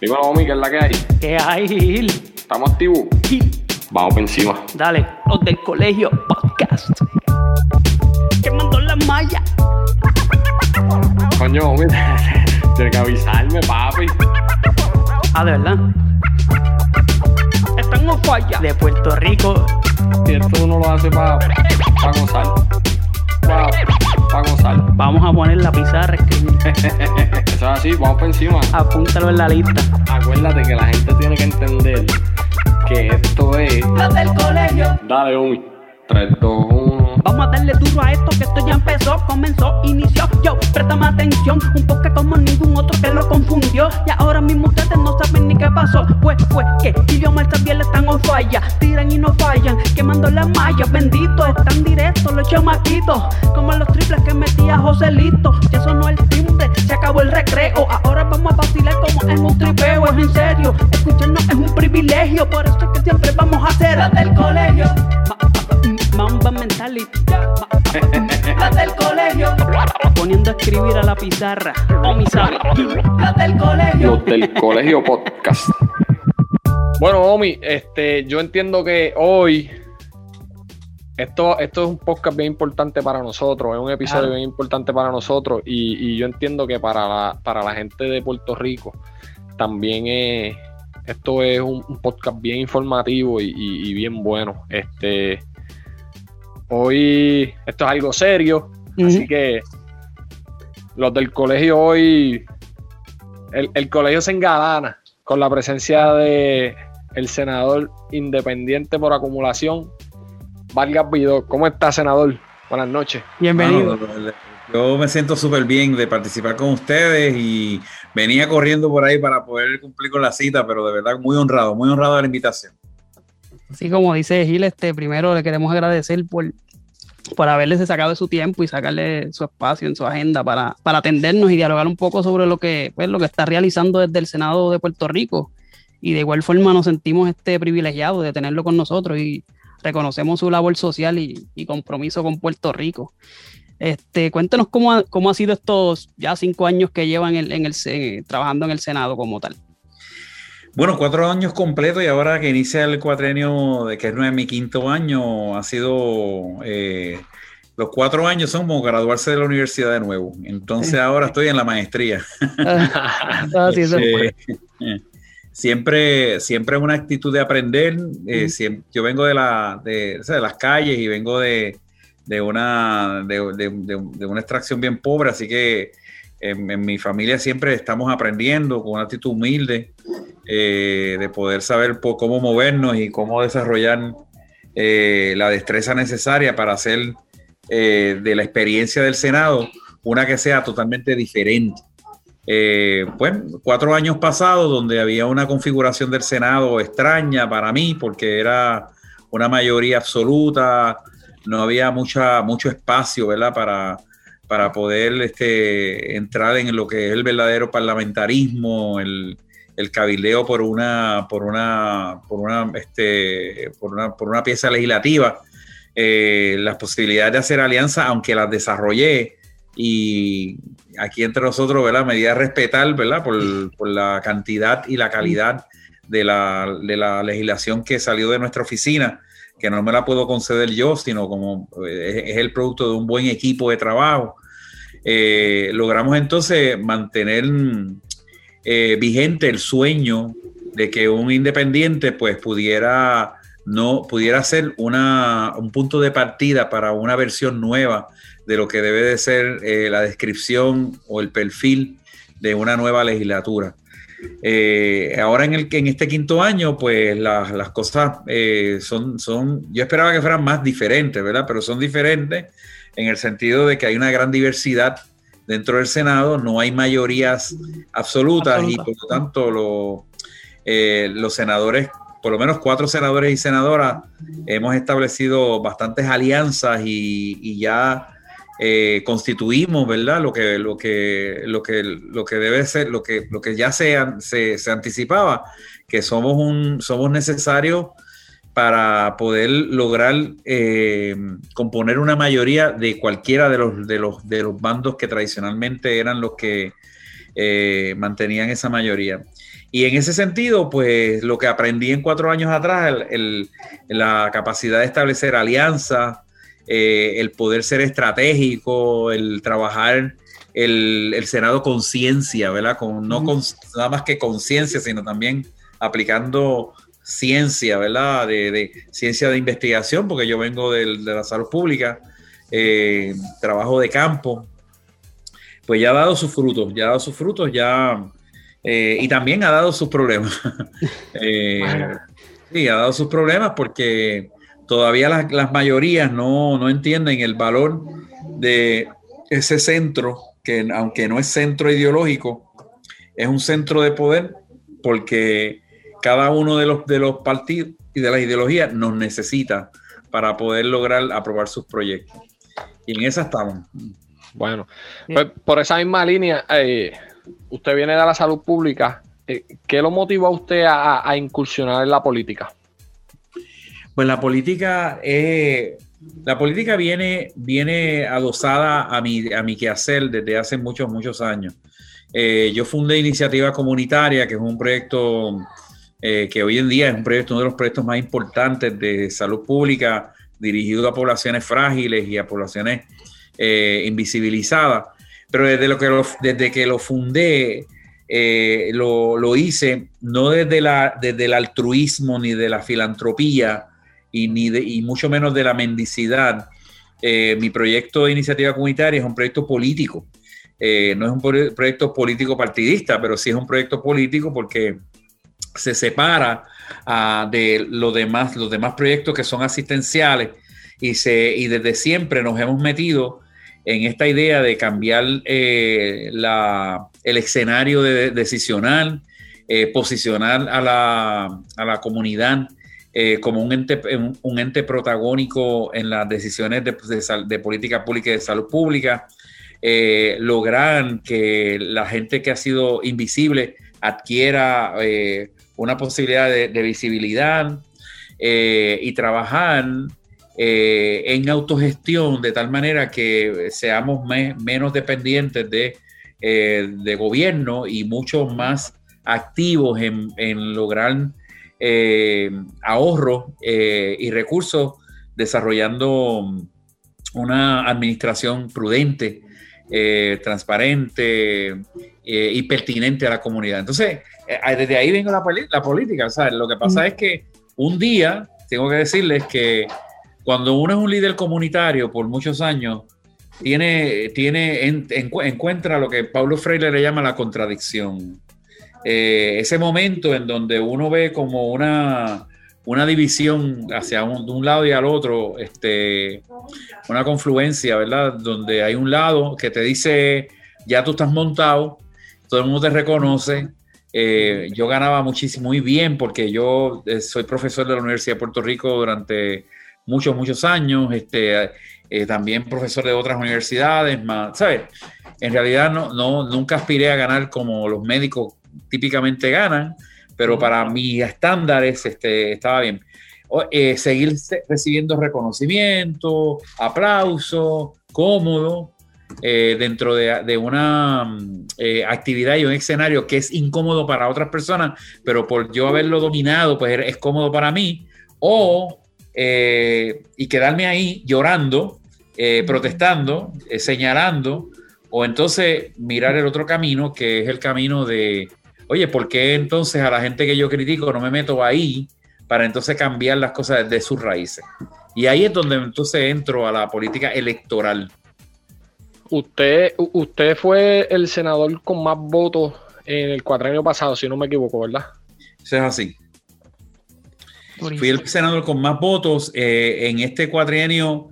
Dímelo, Omi, ¿qué es la que hay? ¿Qué hay, Gil? ¿Estamos activos? Vamos por encima. Dale, los del colegio podcast. Quemando la malla. Coño, Omi, tienes que avisarme, papi. Ah, de verdad. Están en falla. De Puerto Rico. Si esto uno lo hace para pa gozar. Para gozar. Vamos a poner la pizarra, escribir. Eso es así, vamos por encima. Apúntalo en la lista. Acuérdate que la gente tiene que entender que esto es. Los del colegio. Dale, Omi. 3, 2, 1. Vamos a darle duro a esto que esto ya empezó, comenzó, inició. Yo, préstame atención, un poco como ningún otro que lo confundió. Y ahora mismo ustedes no saben ni qué pasó. Pues fue que Gilio Marta bien están on falla. Tiran y no fallan, quemando las mallas. Bendito, están directos los chamaquitos. Como los triples que metía Joselito. Ya sonó el timbre, se acabó el recreo. Ahora vamos a vacilar como en un tripeo. Es en serio, escucharnos es un privilegio. Por eso es que siempre vamos a hacer del colegio. Ma- ma- Mamba mentality. Las del colegio. Poniendo a escribir a la pizarra. O mi sabe. Las del colegio. Los del colegio podcast. Bueno, Omi, este, yo entiendo que hoy esto, esto es un podcast bien importante para nosotros, es un episodio Claro. bien importante para nosotros y, y yo entiendo que para la, para la gente de Puerto Rico también es, esto es un, un podcast bien informativo y, y- y bien bueno. Este, hoy esto es algo serio, así que los del colegio hoy, el, el colegio se engalana con la presencia de el senador independiente por acumulación, Vargas Vidó. ¿Cómo está, senador? Buenas noches. Bienvenido. Yo me siento súper bien de participar con ustedes y venía corriendo por ahí para poder cumplir con la cita, pero de verdad muy honrado, muy honrado de la invitación. Así como dice Gil, este, primero le queremos agradecer por, por haberle sacado de su tiempo y sacarle su espacio en su agenda para, para atendernos y dialogar un poco sobre lo que, pues, lo que está realizando desde el Senado de Puerto Rico. Y de igual forma nos sentimos este privilegiados de tenerlo con nosotros y reconocemos su labor social y, compromiso con Puerto Rico. Este, cuéntenos cómo ha, cómo ha sido estos ya cinco años que llevan en, en el, se- trabajando en el Senado como tal. Bueno, cuatro años completos y ahora que inicia el cuatrenio de que es mi quinto año, ha sido eh, los cuatro años son como graduarse de la universidad de nuevo. Entonces ahora estoy en la maestría. Ah, sí, eso Eh, siempre, siempre es una actitud de aprender. eh, Ujú. siem- yo vengo de, la, de, o sea, de las calles y vengo de, de una, de- de una extracción bien pobre, así que en, mi familia siempre estamos aprendiendo con una actitud humilde eh, de poder saber po- cómo movernos y cómo desarrollar eh, la destreza necesaria para hacer eh, de la experiencia del Senado una que sea totalmente diferente. Eh, pues cuatro años pasados donde había una configuración del Senado extraña para mí porque era una mayoría absoluta, no había mucha, mucho espacio ¿verdad? Para, para poder este, entrar en lo que es el verdadero parlamentarismo, el, el cabildeo por una, por una, por una, este, por una, por una pieza legislativa, eh, las posibilidades de hacer alianzas, aunque las desarrollé, y aquí entre nosotros, ¿verdad? Me di a respetar, ¿verdad? Por, la cantidad y la calidad de la, de la legislación que salió de nuestra oficina, que no me la puedo conceder yo, sino como eh, es el producto de un buen equipo de trabajo. Eh, logramos entonces mantener eh, vigente el sueño de que un independiente pues pudiera no pudiera ser una, un punto de partida para una versión nueva de lo que debe de ser eh, la descripción o el perfil de una nueva legislatura. Ahora en, el, en este quinto año, pues las, cosas son, son, yo esperaba que fueran más diferentes, ¿verdad? Pero son diferentes en el sentido de que hay una gran diversidad dentro del Senado, no hay mayorías absolutas Absoluta. y por lo tanto lo, eh, los senadores, por lo menos cuatro senadores y senadoras, hemos establecido bastantes alianzas y, y ya eh, constituimos, ¿verdad? Lo que, lo que, lo que, lo que debe ser, lo que, lo que ya se, se, se anticipaba, que somos un, somos necesarios para poder lograr eh, componer una mayoría de cualquiera de los, de los, de los bandos que tradicionalmente eran los que eh, mantenían esa mayoría. Y en ese sentido, pues lo que aprendí en cuatro años atrás, la capacidad de establecer alianzas, eh, el poder ser estratégico, el trabajar el, Senado con ciencia, ¿verdad? Con, no con, nada más que conciencia, sino también aplicando ciencia, ¿verdad? De, ciencia de investigación, porque yo vengo de la salud pública, eh, trabajo de campo, pues ya ha dado sus frutos, ya ha dado sus frutos, ya eh, y también ha dado sus problemas. eh, Sí, ha dado sus problemas porque todavía las, mayorías no, no, entienden el valor de ese centro, que aunque no es centro ideológico, es un centro de poder porque cada uno de los, de los partidos y de las ideologías nos necesita para poder lograr aprobar sus proyectos. Y en esa estamos. Bueno, pues por esa misma línea, eh, usted viene de la salud pública. Eh, ¿Qué lo motivó a usted a, incursionar en la política? Pues la política, eh, la política viene, viene adosada a mi, a mi quehacer desde hace muchos, muchos años. Eh, yo fundé Iniciativa Comunitaria, que es un proyecto que hoy en día es un proyecto, uno de los proyectos más importantes de salud pública, dirigido a poblaciones frágiles y a poblaciones invisibilizadas. Pero desde, lo que desde que lo fundé, eh, lo, hice no desde, la, desde el altruismo ni de la filantropía y, ni y mucho menos de la mendicidad. Eh, mi proyecto de iniciativa comunitaria es un proyecto político. Eh, no es un proyecto político partidista, pero sí es un proyecto político porque se separa ah, de los demás, los demás proyectos que son asistenciales y, se, y desde siempre nos hemos metido en esta idea de cambiar eh, el escenario decisional, eh, posicionar a la, comunidad eh, como un ente, un ente protagónico en las decisiones de, política pública y de salud pública, lograr que la gente que ha sido invisible adquiera una posibilidad de, de visibilidad y trabajar eh, en autogestión de tal manera que seamos menos dependientes eh, de, gobierno y mucho más activos en, lograr eh, ahorro y recursos desarrollando una administración prudente, transparente y pertinente a la comunidad. Entonces, desde ahí vengo la, la política. Lo que pasa mm. es que un día, tengo que decirles que cuando uno es un líder comunitario por muchos años, tiene, tiene encuentra lo que Pablo Freire le llama la contradicción. Eh, ese momento en donde uno ve como una, una división hacia un, de un lado y al otro, este, una confluencia, ¿verdad? Donde hay un lado que te dice, ya tú estás montado, todo el mundo te reconoce. Eh, yo ganaba muchísimo, muy bien, porque yo eh, soy profesor de la Universidad de Puerto Rico durante muchos, muchos años, este, eh, también profesor de otras universidades, más, ¿sabes? En realidad no, no, nunca aspiré a ganar como los médicos típicamente ganan, pero para mis estándares este, estaba bien. Eh, seguir recibiendo reconocimiento, aplauso, cómodo, eh, dentro de, una mm, actividad y un escenario que es incómodo para otras personas, pero por yo haberlo dominado, pues es cómodo para mí, o eh, y quedarme ahí llorando, eh, protestando, eh, señalando, o entonces mirar el otro camino, que es el camino de, oye, ¿por qué entonces a la gente que yo critico no me meto ahí para entonces cambiar las cosas de sus raíces? Y ahí es donde entonces entro a la política electoral. Usted, usted fue el senador con más votos en el cuatrenio pasado, si no me equivoco, ¿verdad? Eso es así. Fui el senador con más votos eh, en este cuatrienio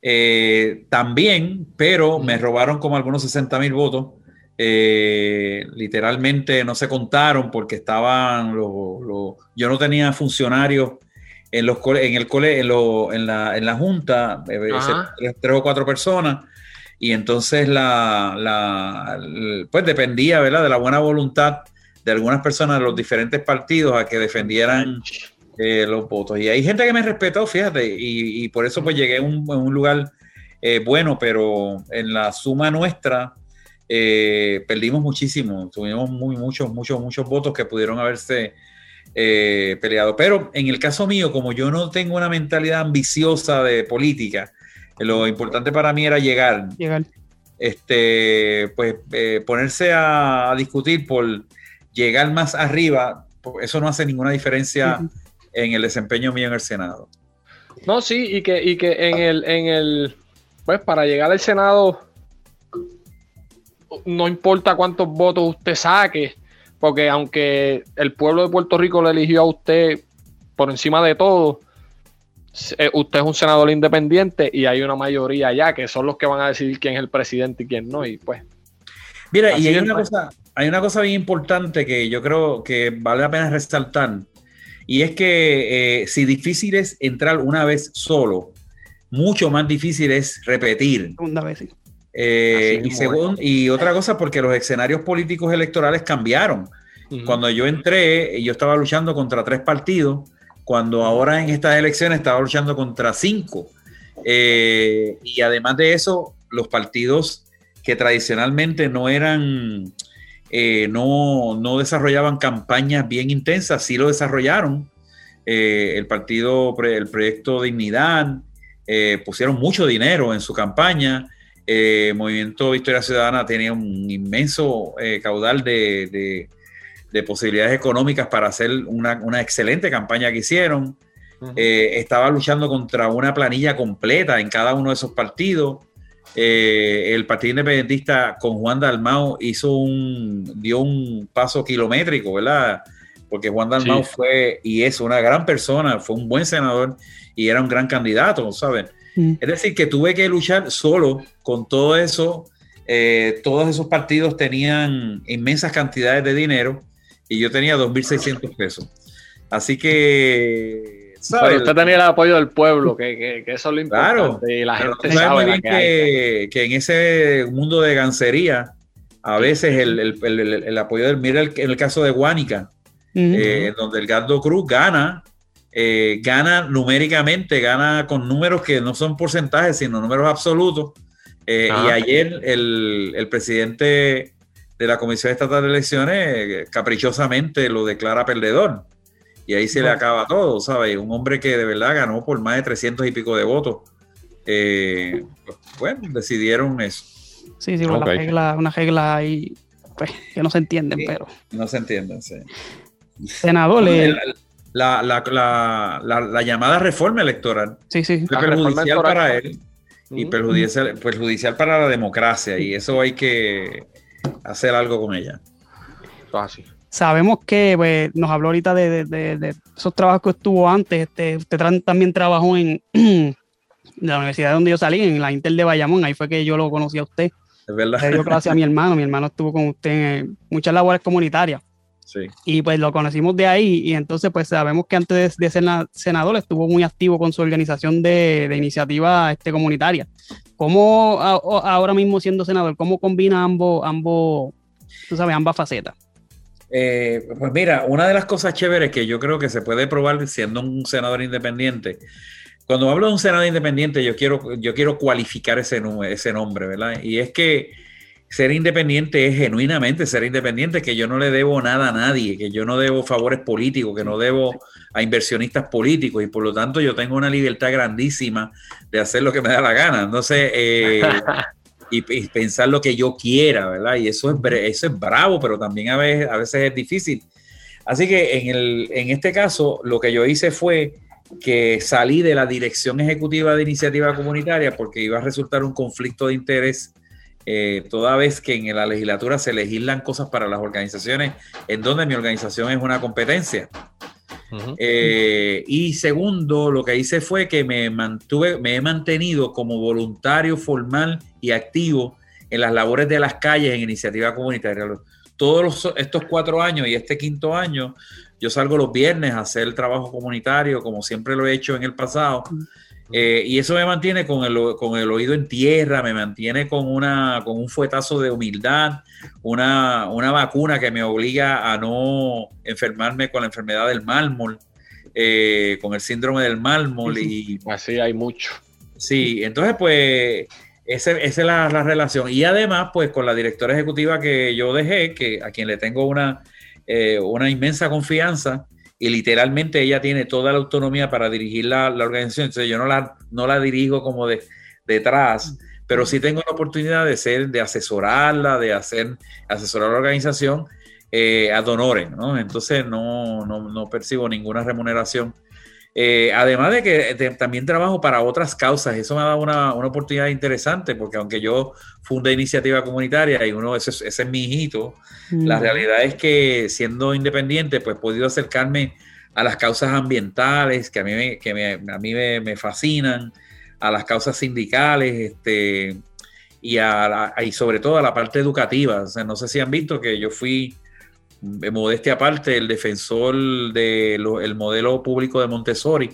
eh, también, pero me robaron como algunos 60 mil votos. Eh, literalmente no se contaron porque estaban los, yo no tenía funcionarios en los en el cole, en, la, en la junta tres, o cuatro personas y entonces la, pues dependía de la buena voluntad de algunas personas de los diferentes partidos a que defendieran eh, los votos. Y hay gente que me respetó, fíjate, y, por eso pues llegué a un, lugar eh, bueno, pero en la suma nuestra, eh, perdimos muchísimo, tuvimos muy, muchos, muchos, muchos votos que pudieron haberse eh, peleado. Pero en el caso mío, como yo no tengo una mentalidad ambiciosa de política, lo importante para mí era llegar. Llegar. Este, pues eh, ponerse a, discutir por llegar más arriba, pues, eso no hace ninguna diferencia en el desempeño mío en el Senado. No, sí, y que, y que en el, en el, pues para llegar al Senado no importa cuántos votos usted saque, porque aunque el pueblo de Puerto Rico le eligió a usted por encima de todo, usted es un senador independiente y hay una mayoría allá que son los que van a decidir quién es el presidente y quién no, y pues. Mira, y hay una, cosa, hay una cosa bien importante que yo creo que vale la pena resaltar, y es que eh, si difícil es entrar una vez solo, mucho más difícil es repetir. Segunda vez, sí. Eh, y, según, y otra cosa, porque los escenarios políticos electorales cambiaron. Cuando yo entré, yo estaba luchando contra tres partidos, cuando ahora en estas elecciones estaba luchando contra cinco. Eh, y además de eso, los partidos que tradicionalmente no eran, eh, no, no, desarrollaban campañas bien intensas, sí lo desarrollaron. el partido, el proyecto Dignidad, pusieron mucho dinero en su campaña. Eh, Movimiento Victoria Ciudadana tenía un inmenso eh, caudal de, posibilidades económicas para hacer una, excelente campaña que hicieron. Eh, estaba luchando contra una planilla completa en cada uno de esos partidos. el Partido Independentista con Juan Dalmau hizo un, dio un paso kilométrico, ¿verdad? Porque Juan Dalmau fue y es una gran persona, fue un buen senador y era un gran candidato, ¿saben? Mm. Es decir, que tuve que luchar solo con todo eso. Eh, todos esos partidos tenían inmensas cantidades de dinero y yo tenía 2.600 pesos. Así que... Pero usted tenía el apoyo del pueblo, que, eso es lo importante. Claro, y la gente sabe muy bien que, en ese mundo de gancería, a veces el, apoyo del... Mira el, el caso de Guánica, eh, donde el Gardo Cruz gana eh, gana numéricamente, gana con números que no son porcentajes, sino números absolutos. Eh, y ayer el, presidente de la Comisión Estatal de Elecciones eh, caprichosamente lo declara perdedor. Y ahí se le acaba todo, ¿sabes? Un hombre que de verdad ganó por más de 300 y pico de votos. bueno, decidieron eso. Sí, sí, una, regla, una regla ahí pues, que no se entienden, pero. No se entienden, sí. Senador, la, la, la, llamada reforma electoral. Sí, sí. perjudicial para él y perjudicial, perjudicial para la democracia y eso hay que hacer algo con ella. Fácil. Sabemos que pues, nos habló ahorita de, esos trabajos que estuvo antes. Este, usted también trabajó en la universidad donde yo salí, en la Intel de Bayamón. Ahí fue que yo lo conocí a usted. Es verdad. Le dio clase a mi hermano. Mi hermano estuvo con usted en muchas labores comunitarias. Y pues lo conocimos de ahí y entonces pues sabemos que antes de ser senador estuvo muy activo con su organización de, iniciativa este, comunitaria. ¿Cómo ahora mismo siendo senador, cómo combina ambos, ambos, tú sabes, ambas facetas? Eh, pues mira, una de las cosas chéveres que yo creo que se puede probar siendo un senador independiente, cuando hablo de un senador independiente, yo quiero, yo quiero cualificar ese, ese nombre, ¿verdad? Y es que ser independiente es genuinamente ser independiente, que yo no le debo nada a nadie, que yo no debo favores políticos, que no debo a inversionistas políticos y por lo tanto yo tengo una libertad grandísima de hacer lo que me da la gana, no sé, eh, y, pensar lo que yo quiera, ¿verdad? Y eso es, eso es bravo, pero también a veces, a veces es difícil. Así que en, el, en este caso lo que yo hice fue que salí de la dirección ejecutiva de iniciativa comunitaria porque iba a resultar un conflicto de interés eh, toda vez que en la legislatura se legislan cosas para las organizaciones en donde mi organización es una competencia. Eh, y segundo, lo que hice fue que me mantuve, me he mantenido como voluntario formal y activo en las labores de las calles en iniciativa comunitaria. Todos estos cuatro años y este quinto año, yo salgo los viernes a hacer el trabajo comunitario, como siempre lo he hecho en el pasado. Eh, y eso me mantiene con el, con el, oído en tierra, me mantiene con, una, con un fuetazo de humildad, una, vacuna que me obliga a no enfermarme con la enfermedad del mármol, eh, con el síndrome del mármol. Y, Así hay mucho. Sí, entonces pues esa es la, relación. Y además, pues con la directora ejecutiva que yo dejé, que a quien le tengo una, eh, una inmensa confianza, y literalmente ella tiene toda la autonomía para dirigir la, organización. Entonces yo no la, no la dirijo como de, detrás, pero sí tengo la oportunidad de ser, de asesorarla, de hacer, asesorar a la organización eh, ad ¿no? Entonces no, no, no percibo ninguna remuneración eh, además de que también trabajo para otras causas, eso me ha dado una, oportunidad interesante, porque aunque yo fundé iniciativa comunitaria y uno, ese, ese es mi hijito, la realidad es que siendo independiente, pues he podido acercarme a las causas ambientales que a mí me, que me, a mí me, fascinan, a las causas sindicales, este, y, a y sobre todo a la parte educativa. O sea, no sé si han visto que yo fui modestia aparte, el defensor del modelo público de Montessori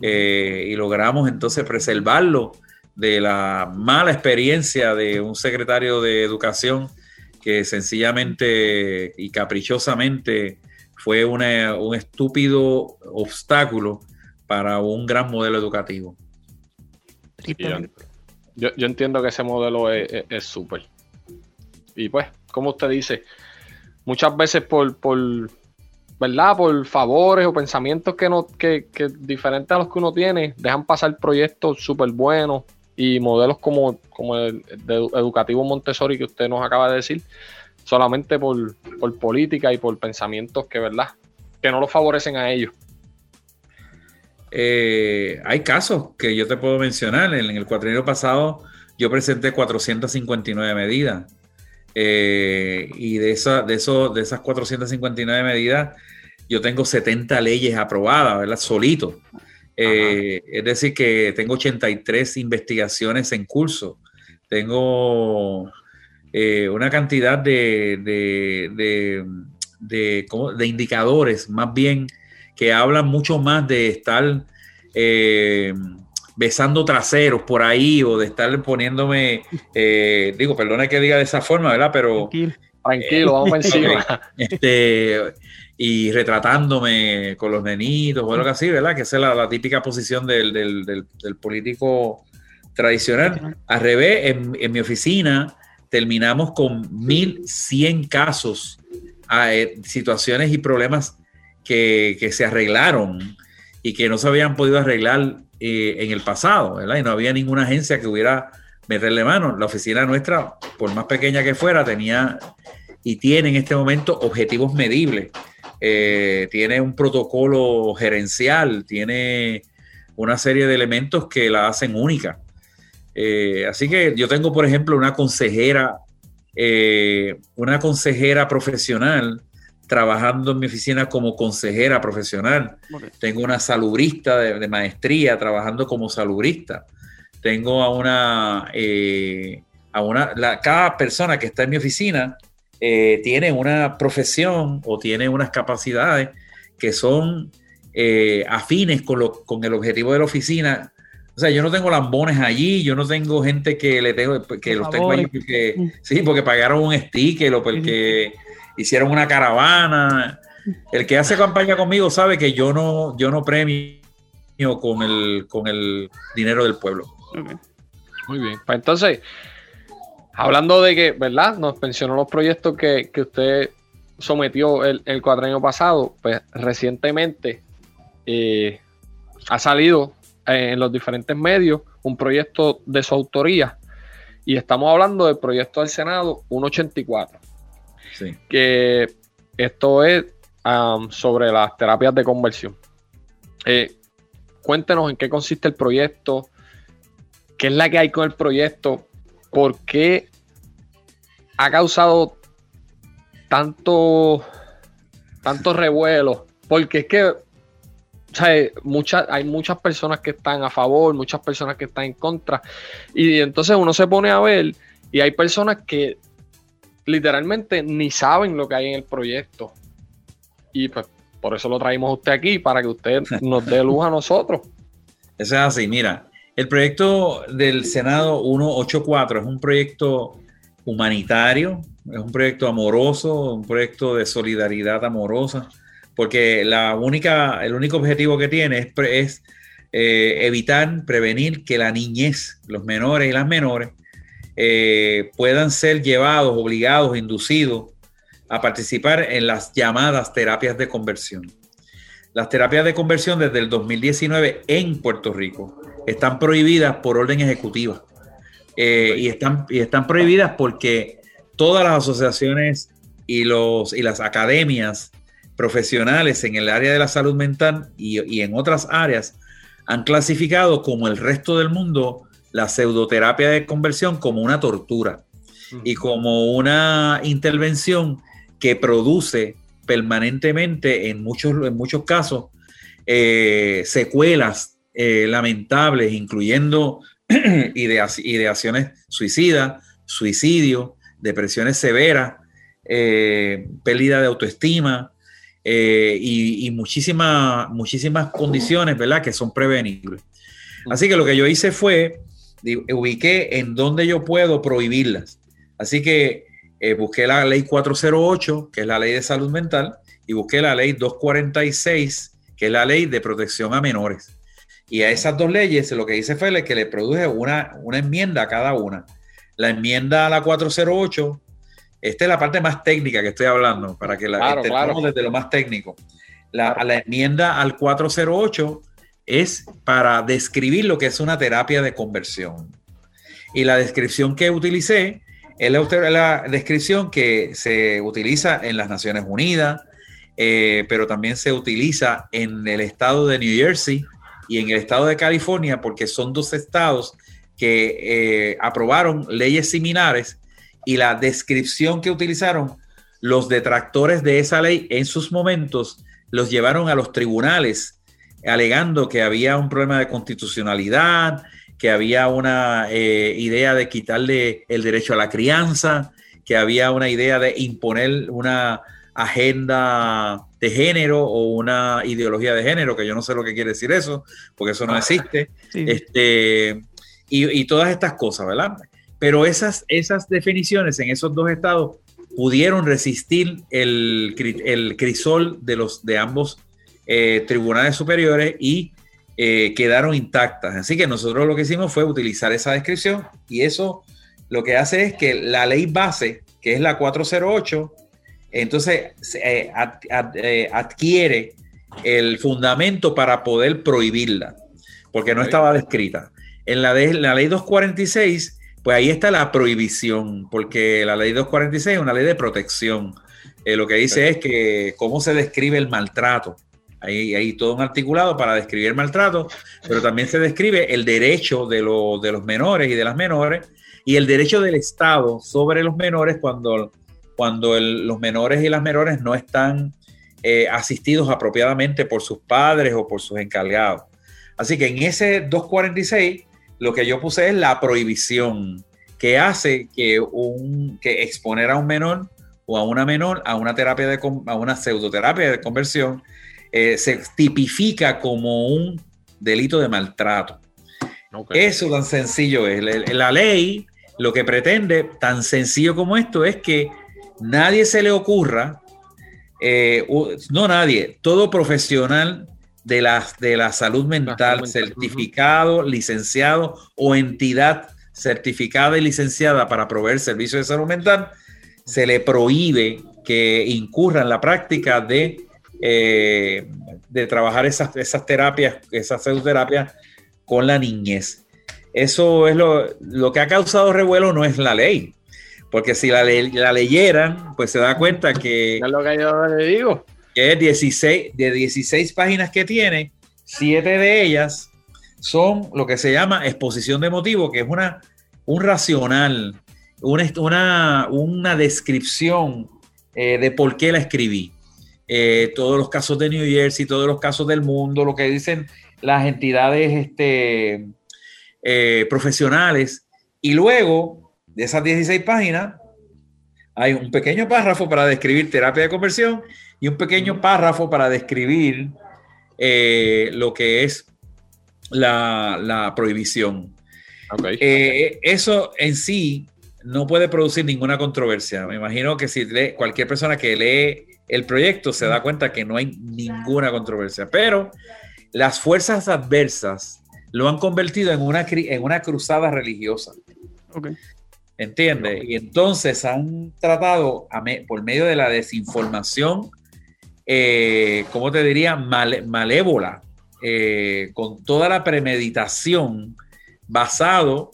eh, y logramos entonces preservarlo de la mala experiencia de un secretario de educación que sencillamente y caprichosamente fue un estúpido obstáculo para un gran modelo educativo. Yo, yo, entiendo que ese modelo es súper. Y pues, como usted dice, muchas veces por, por ¿verdad? Por favores o pensamientos que, no, que, que diferentes a los que uno tiene, dejan pasar proyectos súper buenos y modelos como, como el de educativo Montessori que usted nos acaba de decir, solamente por, por política y por pensamientos que, ¿verdad? Que no los favorecen a ellos. Eh, hay casos que yo te puedo mencionar. En, el cuatrienio pasado yo presenté 459 medidas eh, y de, esa, de, eso, de esas 459 medidas, yo tengo 70 leyes aprobadas, ¿verdad? Solito. Eh, es decir, que tengo 83 investigaciones en curso. Tengo eh, una cantidad de, de, de, indicadores, más bien, que hablan mucho más de estar besando traseros por ahí o de estar poniéndome, eh, digo, perdona que diga de esa forma, ¿verdad? Pero... Tranquilo, vamos encima. Este, y retratándome con los nenitos o algo así, ¿verdad? Que esa es la, típica posición del, político tradicional. Al revés, en, mi oficina terminamos con 1.100 casos, ah, eh, situaciones y problemas que, que se arreglaron y que no se habían podido arreglar eh, en el pasado, ¿verdad? Y no había ninguna agencia que hubiera meterle mano. La oficina nuestra, por más pequeña que fuera, tenía y tiene en este momento objetivos medibles. Eh, tiene un protocolo gerencial, tiene una serie de elementos que la hacen única. Eh, así que yo tengo, por ejemplo, una consejera, una consejera profesional trabajando en mi oficina como consejera profesional. Tengo una salubrista de, maestría trabajando como salubrista. Tengo a una, eh, a una cada persona que está en mi oficina eh, tiene una profesión o tiene unas capacidades que son eh, afines con, lo, con el objetivo de la oficina. O sea, yo no tengo lambones allí, yo no tengo gente que le tengo, que los tengo ahí porque, sí, porque pagaron un sticker o porque hicieron una caravana. El que hace campaña conmigo sabe que yo no, yo no premio con el, con el dinero del pueblo. Muy bien. Pues entonces, hablando de que, ¿verdad? Nos mencionó los proyectos que, usted sometió el, el pasado, pues recientemente eh, ha salido en los diferentes medios un proyecto de su autoría y estamos hablando del proyecto del Senado 184. Que esto es um, sobre las terapias de conversión. Eh, cuéntenos en qué consiste el proyecto, qué es la que hay con el proyecto, por qué ha causado tanto, tanto revuelo, porque es que muchas, hay muchas personas que están a favor, muchas personas que están en contra, y entonces uno se pone a ver y hay personas que literalmente ni saben lo que hay en el proyecto. Y pues por eso lo traímos a usted aquí, para que usted nos dé luz a nosotros. Eso es así, mira, el proyecto del Senado 184 es un proyecto humanitario, es un proyecto amoroso, un proyecto de solidaridad amorosa, porque la única, el único objetivo que tiene es, eh, evitar, prevenir que la niñez, los menores y las menores, eh, puedan ser llevados, obligados, inducidos a participar en las llamadas terapias de conversión. Las terapias de conversión desde el 2019 en Puerto Rico están prohibidas por orden ejecutiva. Eh, y, están, y están prohibidas porque todas las asociaciones y, los, y las academias profesionales en el área de la salud mental y, y en otras áreas han clasificado como el resto del mundo la pseudoterapia de conversión como una tortura y como una intervención que produce permanentemente en muchos, en muchos casos eh, secuelas eh, lamentables, incluyendo ideaciones suicidas, suicidio, depresiones severas, eh, pérdida de autoestima y, y muchísimas, muchísimas condiciones ¿verdad? que son prevenibles. Así que lo que yo hice fue ubiqué en dónde yo puedo prohibirlas. Así que eh, busqué la ley 408, que es la ley de salud mental, y busqué la ley 246, que es la ley de protección a menores. Y a esas dos leyes lo que hice fue que le produje una, una enmienda a cada una. La enmienda a la 408, esta es la parte más técnica que estoy hablando, para que la claro, desde lo más técnico. La, la enmienda al 408 es para describir lo que es una terapia de conversión. Y la descripción que utilicé es la, descripción que se utiliza en las Naciones Unidas, eh, pero también se utiliza en el estado de New Jersey y en el estado de California, porque son dos estados que eh, aprobaron leyes similares y la descripción que utilizaron los detractores de esa ley en sus momentos los llevaron a los tribunales alegando que había un problema de constitucionalidad, que había una eh, idea de quitarle el derecho a la crianza, que había una idea de imponer una agenda de género o una ideología de género, que yo no sé lo que quiere decir eso, porque eso no ah, existe. Este, y, todas estas cosas, ¿verdad? Pero esas, esas definiciones en esos dos estados pudieron resistir el, el crisol de, los, de ambos eh, tribunales superiores y eh, quedaron intactas. Así que nosotros lo que hicimos fue utilizar esa descripción y eso lo que hace es que la ley base, que es la 408, entonces eh, adquiere el fundamento para poder prohibirla, porque no estaba descrita. En la, de, la ley 246, pues ahí está la prohibición, porque la ley 246 es una ley de protección. lo que dice es que cómo se describe el maltrato. Hay, todo un articulado para describir maltrato, pero también se describe el derecho de, de los menores y de las menores y el derecho del Estado sobre los menores cuando, cuando los menores y las menores no están eh, asistidos apropiadamente por sus padres o por sus encargados. Así que en ese 246 lo que yo puse es la prohibición que hace que, un, que exponer a un menor o a una menor a una terapia de a una pseudoterapia de conversión eh, se tipifica como un delito de maltrato. Eso tan sencillo es. La, ley lo que pretende, tan sencillo como esto, es que nadie se le ocurra, eh, no nadie, todo profesional de la, de la salud mental, certificado, licenciado o entidad certificada y licenciada para proveer servicios de salud mental, se le prohíbe que incurra en la práctica de eh, de trabajar esas, esas terapias, esas pseudoterapias con la niñez. Eso es lo, que ha causado revuelo, no es la ley. Porque si la, la leyeran, pues se da cuenta que. Es lo que yo le digo. Que es 16, de 16 páginas que tiene, 7 de ellas son lo que se llama exposición de motivo, que es una, un racional, una, una, una descripción eh, de por qué la escribí. Eh, todos los casos de New Jersey, todos los casos del mundo, lo que dicen las entidades este, eh, profesionales. Y luego de esas 16 páginas, hay un pequeño párrafo para describir terapia de conversión y un pequeño párrafo para describir eh, lo que es la, prohibición. eso en sí no puede producir ninguna controversia. Me imagino que si cualquier persona que lee el proyecto se da cuenta que no hay ninguna controversia. Pero las fuerzas adversas lo han convertido en una, en una cruzada religiosa. ¿Entiendes? Y entonces han tratado por medio de la desinformación, eh, ¿cómo te diría? malévola, eh, con toda la premeditación basado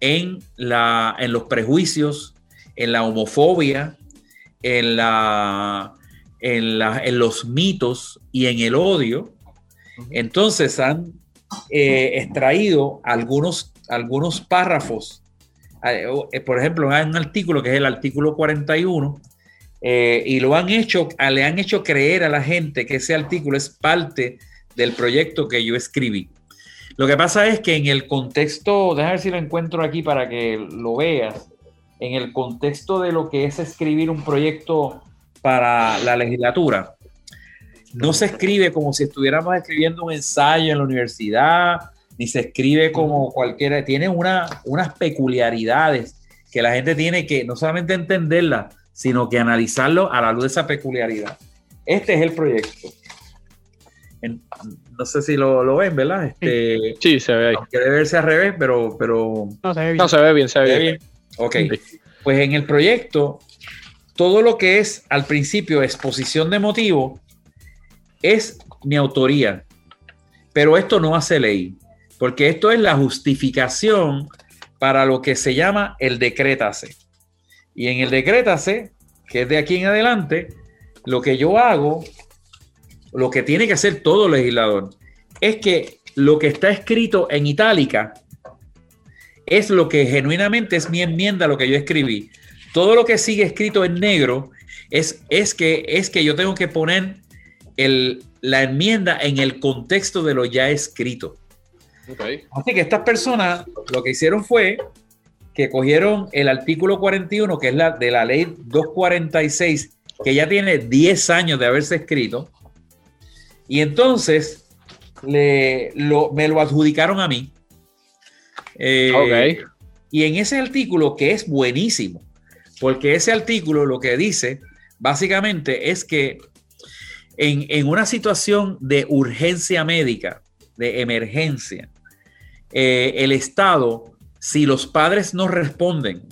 en, la, en los prejuicios, en la homofobia, en, la, en, la, en los mitos y en el odio. Entonces han eh, extraído algunos, algunos párrafos. Eh, por ejemplo, hay un artículo que es el artículo 41 eh, y lo han hecho, le han hecho creer a la gente que ese artículo es parte del proyecto que yo escribí. Lo que pasa es que en el contexto, déjame ver si lo encuentro aquí para que lo veas, en el contexto de lo que es escribir un proyecto para la legislatura, no se escribe como si estuviéramos escribiendo un ensayo en la universidad, ni se escribe como cualquiera, tiene una, unas peculiaridades que la gente tiene que no solamente entenderla, sino que analizarlo a la luz de esa peculiaridad. Este es el proyecto. no sé si lo, ven, ¿verdad? Este, sí, se ve ahí. debe verse al revés, pero... pero no, se ve bien. No, se ve bien, se ve bien. Ok. Pues en el proyecto, todo lo que es al principio exposición de motivo es mi autoría. Pero esto no hace ley, porque esto es la justificación para lo que se llama el decrétase. Y en el decrétase, que es de aquí en adelante, lo que yo hago, lo que tiene que hacer todo legislador, es que lo que está escrito en itálica es lo que genuinamente es mi enmienda, lo que yo escribí. Todo lo que sigue escrito en negro es, es, que, es que yo tengo que poner el, la enmienda en el contexto de lo ya escrito. Así que estas personas lo que hicieron fue que cogieron el artículo 41, que es la de la ley 246, que ya tiene 10 años de haberse escrito, y entonces le, me lo adjudicaron a mí. Eh, y en ese artículo, que es buenísimo, porque ese artículo lo que dice básicamente es que en, una situación de urgencia médica, de emergencia, eh, el Estado, si los padres no responden,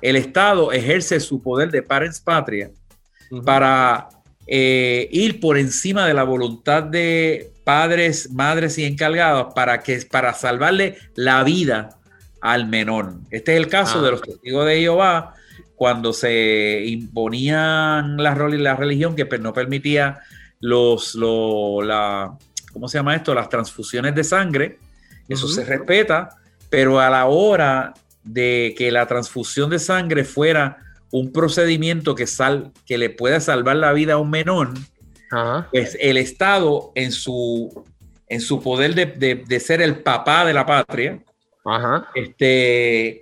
el Estado ejerce su poder de parents patria para eh, ir por encima de la voluntad de padres, madres y encargados para, que, para salvarle la vida al menor. Este es el caso de ah. los testigos de Jehová, cuando se imponían la, la religión que no permitía los, la, ¿cómo se llama esto? Las transfusiones de sangre, eso se respeta, pero a la hora de que la transfusión de sangre fuera un procedimiento que, sal, que le pueda salvar la vida a un menor, pues el Estado en su, en su poder de, ser el papá de la patria, Este,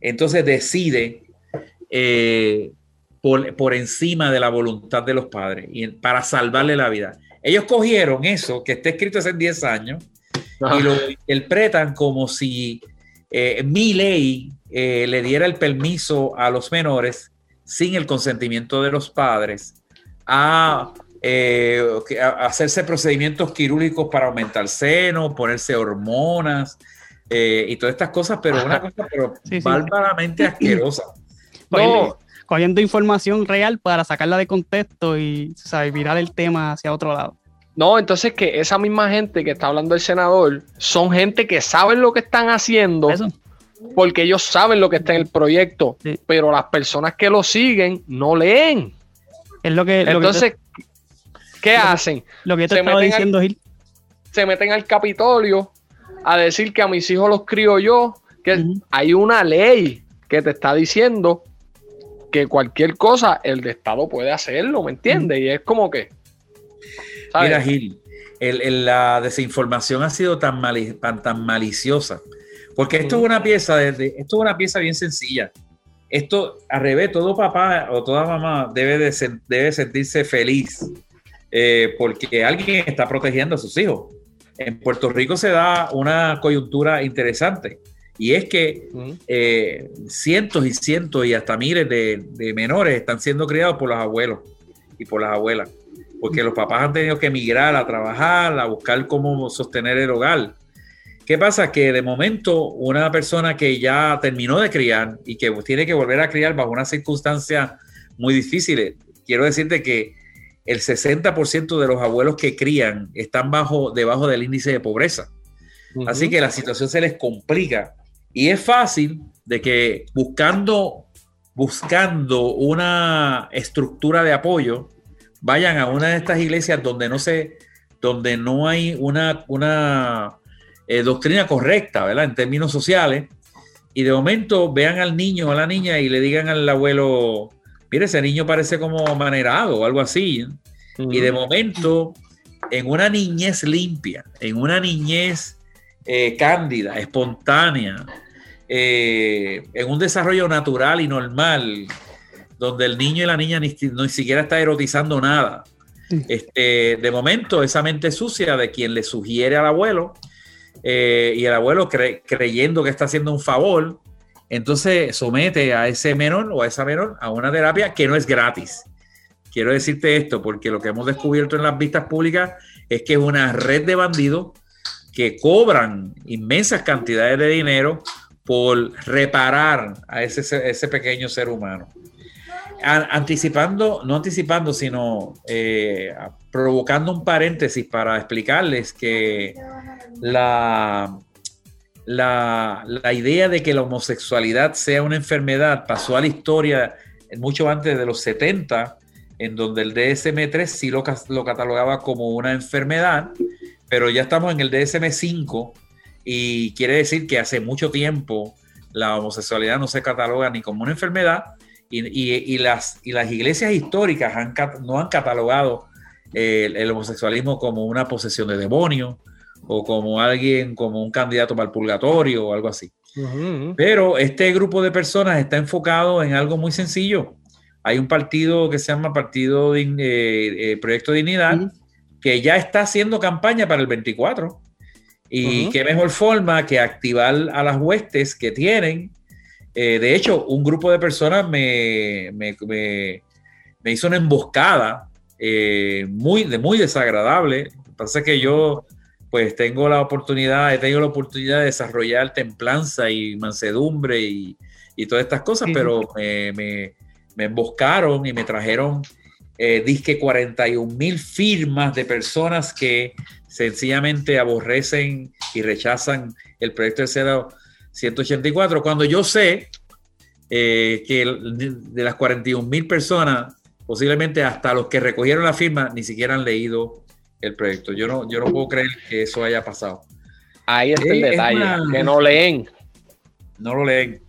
entonces decide eh, por, encima de la voluntad de los padres y para salvarle la vida. Ellos cogieron eso que está escrito hace 10 años y lo interpretan como si eh, mi ley eh, le diera el permiso a los menores sin el consentimiento de los padres a eh, hacerse procedimientos quirúrgicos para aumentar el seno, ponerse hormonas y todas estas cosas, pero una cosa pero bárbaramente asquerosa. Cogiendo información real para sacarla de contexto y virar el tema hacia otro lado. No, entonces que esa misma gente que está hablando el senador son gente que saben lo que están haciendo. Porque ellos saben lo que está en el proyecto, pero las personas que lo siguen no leen. Es lo que. Entonces, ¿Qué hacen? Lo que yo te se estaba diciendo, Gil. Se meten al Capitolio a decir que a mis hijos los crío yo, que hay una ley que te está diciendo que cualquier cosa el de Estado puede hacerlo, ¿me entiendes? Y es como que... Mira, Gil, la desinformación ha sido tan, tan, maliciosa, porque esto es una pieza, de, esto es una pieza bien sencilla. Esto, al revés, todo papá o toda mamá debe, de, debe sentirse feliz eh, porque alguien está protegiendo a sus hijos. En Puerto Rico se da una coyuntura interesante y es que eh, cientos y cientos y hasta miles de, menores están siendo criados por los abuelos y por las abuelas, porque los papás han tenido que emigrar a trabajar, a buscar cómo sostener el hogar. ¿Qué pasa? Que de momento una persona que ya terminó de criar y que tiene que volver a criar bajo unas circunstancias muy difíciles, quiero decirte que el 60% de los abuelos que crían están bajo, debajo del índice de pobreza. Así que la situación se les complica y es fácil de que buscando, buscando una estructura de apoyo, vayan a una de estas iglesias donde no se, donde no hay una, una eh, doctrina correcta, ¿verdad? En términos sociales. Y de momento vean al niño o a la niña y le digan al abuelo, mire, ese niño parece como manerado o algo así. Y de momento, en una niñez limpia, en una niñez eh, cándida, espontánea, eh, en un desarrollo natural y normal, donde el niño y la niña ni, siquiera está erotizando nada. Este, de momento, esa mente sucia de quien le sugiere al abuelo eh, y el abuelo creyendo que está haciendo un favor, entonces somete a ese menor o a esa menor a una terapia que no es gratis. Quiero decirte esto porque lo que hemos descubierto en las vistas públicas es que es una red de bandidos que cobran inmensas cantidades de dinero por reparar a ese, ese pequeño ser humano. anticipando, no anticipando, sino eh, provocando un paréntesis para explicarles que la, la, la, idea de que la homosexualidad sea una enfermedad pasó a la historia mucho antes de los 70, en donde el DSM-3 sí lo, lo catalogaba como una enfermedad pero ya estamos en el DSM-5 y quiere decir que hace mucho tiempo la homosexualidad no se cataloga ni como una enfermedad y, las, y las iglesias históricas no han catalogado el, homosexualismo como una posesión de demonio o como alguien, como un candidato para el purgatorio o algo así. Pero este grupo de personas está enfocado en algo muy sencillo. Hay un partido que se llama Partido de, eh, eh, Proyecto Dignidad, que ya está haciendo campaña para el 24. Y qué mejor forma que activar a las huestes que tienen. Eh, de hecho, un grupo de personas me, me, me, hizo una emboscada eh, muy, de, muy desagradable. Pasa que yo pues tengo la oportunidad, he tenido la oportunidad de desarrollar templanza y mansedumbre y, y todas estas cosas, pero me, me, me, emboscaron y me trajeron eh, disque 41 mil firmas de personas que sencillamente aborrecen y rechazan el proyecto de 184, cuando yo sé eh, que de las 41 mil personas, posiblemente hasta los que recogieron la firma, ni siquiera han leído el proyecto. Yo no, yo no puedo creer que eso haya pasado. Ahí está el detalle, que no leen. No lo leen.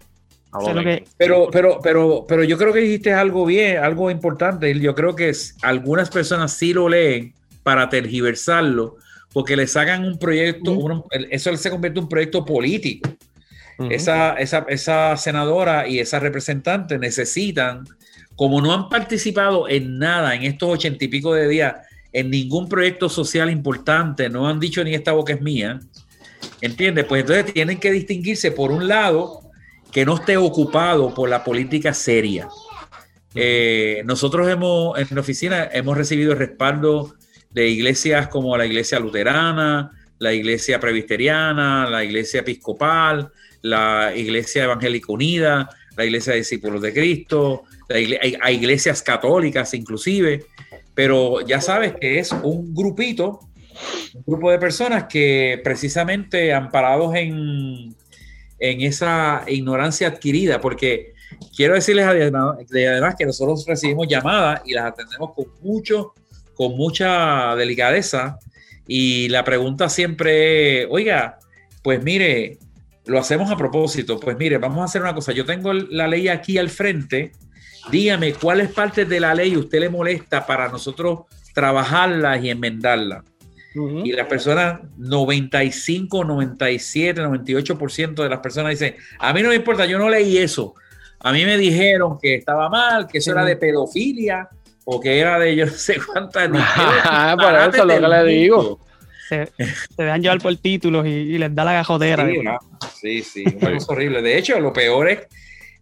Pero, pero, pero, pero yo creo que dijiste algo bien, algo importante. Yo creo que algunas personas sí lo leen para tergiversarlo, porque les hagan un proyecto, eso se convierte en un proyecto político. esa, esa, esa senadora y esa representante necesitan, como no han participado en nada en estos ochenta y pico de días, en ningún proyecto social importante, no han dicho ni esta boca es mía, ¿entiendes? Pues entonces tienen que distinguirse por un lado que no esté ocupado por la política seria. Eh, nosotros hemos, en la oficina, hemos recibido el respaldo de iglesias como la iglesia luterana, la iglesia presbiteriana, la iglesia episcopal, la iglesia evangélica unida, la iglesia de discípulos de Cristo, hay, iglesias católicas inclusive, pero ya sabes que es un grupito, un grupo de personas que precisamente amparados en en esa ignorancia adquirida, porque quiero decirles además, que nosotros recibimos llamadas y las atendemos con mucho, con mucha delicadeza. Y la pregunta siempre es, oiga, pues mire, lo hacemos a propósito. Pues mire, vamos a hacer una cosa. Yo tengo la ley aquí al frente. Dígame cuáles partes de la ley usted le molesta para nosotros trabajarlas y enmendarlas. Y las personas, 95, 97, 98% de las personas dicen, a mí no me importa, yo no leí eso. A mí me dijeron que estaba mal, que eso era de pedofilia o que era de yo no sé cuántas. Ah, por eso lo que le digo. Se, se dejan llevar por títulos y, les da la gajotera. Sí, sí, es horrible. De hecho, lo peor es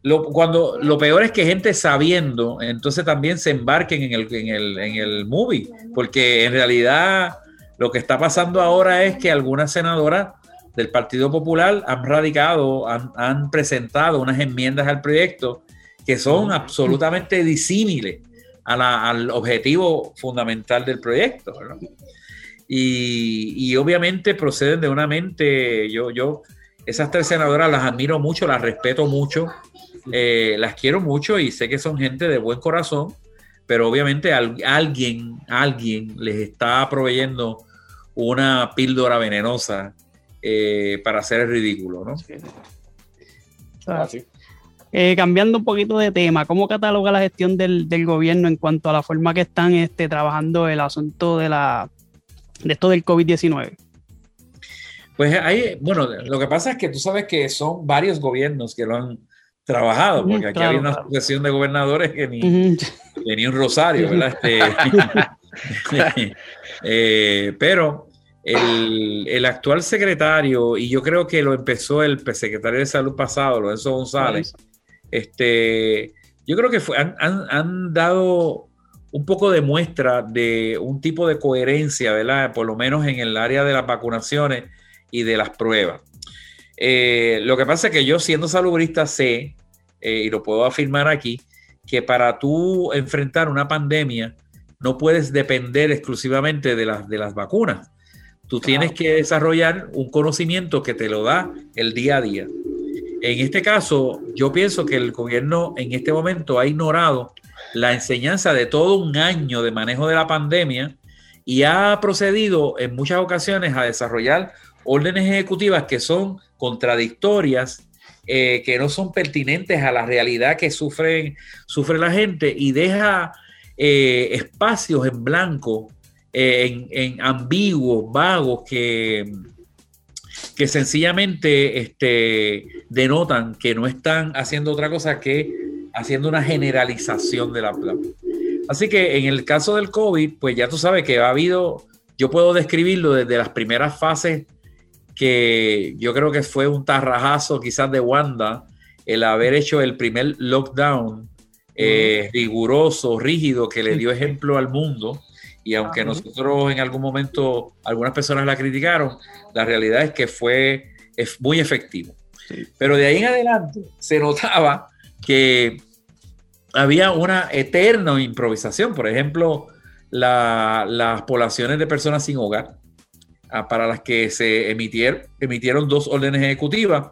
lo, cuando, lo peor es que gente sabiendo, entonces también se embarquen en el, en el, en el movie, porque en realidad lo que está pasando ahora es que algunas senadoras del Partido Popular han radicado, han, presentado unas enmiendas al proyecto que son absolutamente disímiles al objetivo fundamental del proyecto. Y, obviamente proceden de una mente, yo, yo, esas tres senadoras las admiro mucho, las respeto mucho, eh, las quiero mucho y sé que son gente de buen corazón, pero obviamente alguien, alguien les está proveyendo una píldora venenosa eh, para hacer el ridículo, ¿no? Ah, eh, cambiando un poquito de tema, ¿cómo cataloga la gestión del, gobierno en cuanto a la forma que están este, trabajando el asunto de la de esto del COVID-19? Pues hay, bueno, lo que pasa es que tú sabes que son varios gobiernos que lo han trabajado, porque aquí hay una asociación de gobernadores que ni, un rosario, ¿verdad? Este, eh, pero el, actual secretario, y yo creo que lo empezó el secretario de salud pasado, Lorenzo González, este, yo creo que fue, han, dado un poco de muestra de un tipo de coherencia, ¿verdad? Por lo menos en el área de las vacunaciones y de las pruebas. Eh, lo que pasa es que yo siendo salubrista sé, eh, y lo puedo afirmar aquí, que para tú enfrentar una pandemia no puedes depender exclusivamente de las, de las vacunas. Tú tienes que desarrollar un conocimiento que te lo da el día a día. En este caso, yo pienso que el gobierno en este momento ha ignorado la enseñanza de todo un año de manejo de la pandemia y ha procedido en muchas ocasiones a desarrollar órdenes ejecutivas que son contradictorias, eh, que no son pertinentes a la realidad que sufre, sufre la gente y deja eh, espacios en blanco en, ambiguos, vagos, que, que sencillamente este, denotan que no están haciendo otra cosa que haciendo una generalización de la plata. Así que en el caso del COVID, pues ya tú sabes que ha habido, yo puedo describirlo desde las primeras fases que yo creo que fue un tarrajazo quizás de Wanda, el haber hecho el primer lockdown eh, riguroso, rígido, que le dio ejemplo al mundo, y aunque nosotros en algún momento, algunas personas la criticaron, la realidad es que fue es muy efectivo. Pero de ahí en adelante se notaba que había una eterna improvisación. Por ejemplo, las poblaciones de personas sin hogar, ah, para las que se emitieron, emitieron dos órdenes ejecutivas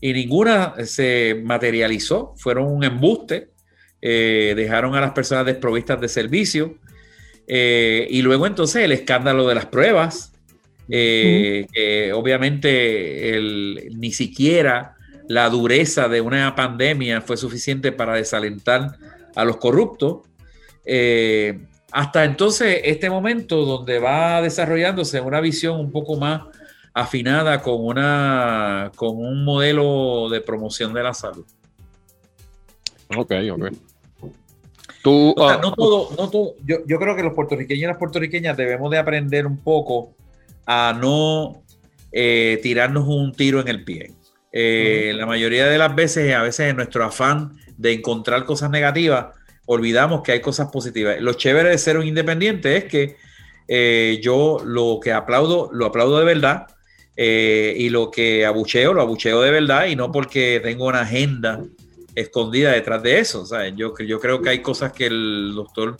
y ninguna se materializó, fueron un embuste, eh, dejaron a las personas desprovistas de servicio, eh, y luego entonces el escándalo de las pruebas, eh, que obviamente ni siquiera la dureza de una pandemia fue suficiente para desalentar a los corruptos. Eh, hasta entonces este momento donde va desarrollándose una visión un poco más afinada con, una, con un modelo de promoción de la salud. Ok, ok. Ah, no todo, no todo. Yo, creo que los puertorriqueños y las puertorriqueñas debemos de aprender un poco a no eh, tirarnos un tiro en el pie. Eh, la mayoría de las veces, a veces en nuestro afán de encontrar cosas negativas, olvidamos que hay cosas positivas. Lo chévere de ser un independiente es que eh, yo lo que aplaudo, lo aplaudo de verdad. y lo que abucheo, lo abucheo de verdad y no porque tengo una agenda escondida detrás de eso. Yo, yo creo que hay cosas que el doctor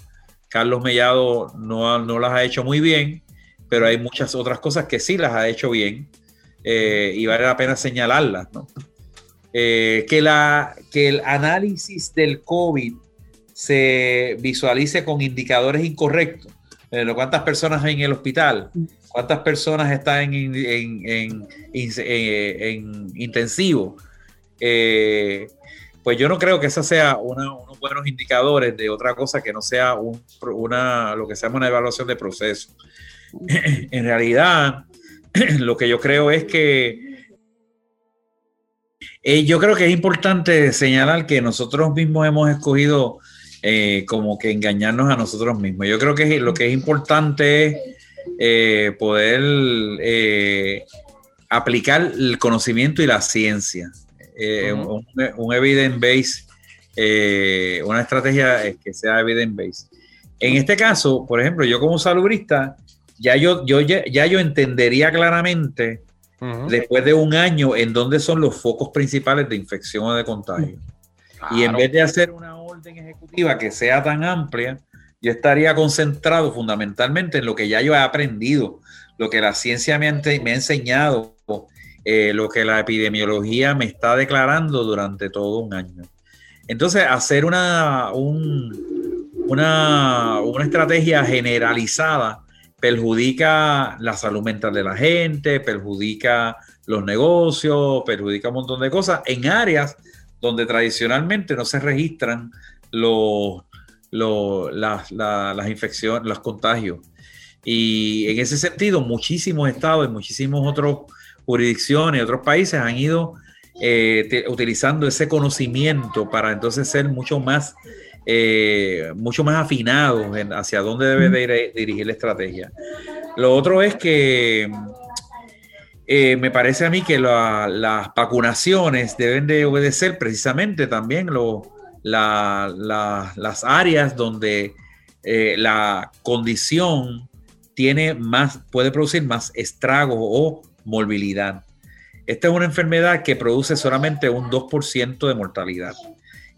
Carlos Mellado no, no las ha hecho muy bien, pero hay muchas otras cosas que sí las ha hecho bien eh, y vale la pena señalarlas. Eh, que, la, que el análisis del COVID se visualice con indicadores incorrectos. ¿Cuántas personas hay en el hospital? ¿Cuántas personas están en, en, en, en intensivo? Eh, pues yo no creo que esa sea unos buenos indicadores de otra cosa que no sea una, lo que se llama una evaluación de proceso. en realidad, lo que yo creo es que eh, yo creo que es importante señalar que nosotros mismos hemos escogido eh, como que engañarnos a nosotros mismos. Yo creo que lo que es importante es eh, poder aplicar el conocimiento y la ciencia. Eh, un, un, evidence base, eh, una estrategia que sea evidence base. En este caso, por ejemplo, yo como salubrista, ya yo, yo, ya, yo entendería claramente después de un año en donde son los focos principales de infección o de contagio. Y en vez de hacer una orden ejecutiva que sea tan amplia, yo estaría concentrado fundamentalmente en lo que ya yo he aprendido, lo que la ciencia me ha, enseñado, eh, lo que la epidemiología me está declarando durante todo un año. Entonces, hacer una, una, una estrategia generalizada perjudica la salud mental de la gente, perjudica los negocios, perjudica un montón de cosas en áreas donde tradicionalmente no se registran los, las, infecciones, los contagios. Y en ese sentido, muchísimos estados y muchísimos otros jurisdicciones, otros países han ido eh, utilizando ese conocimiento para entonces ser mucho más eh, mucho más afinados hacia dónde debe dirigir la estrategia. Lo otro es que eh, me parece a mí que las vacunaciones deben de obedecer precisamente también las áreas donde la condición tiene más, puede producir más estragos o morbilidad. Esta es una enfermedad que produce solamente un 2% de mortalidad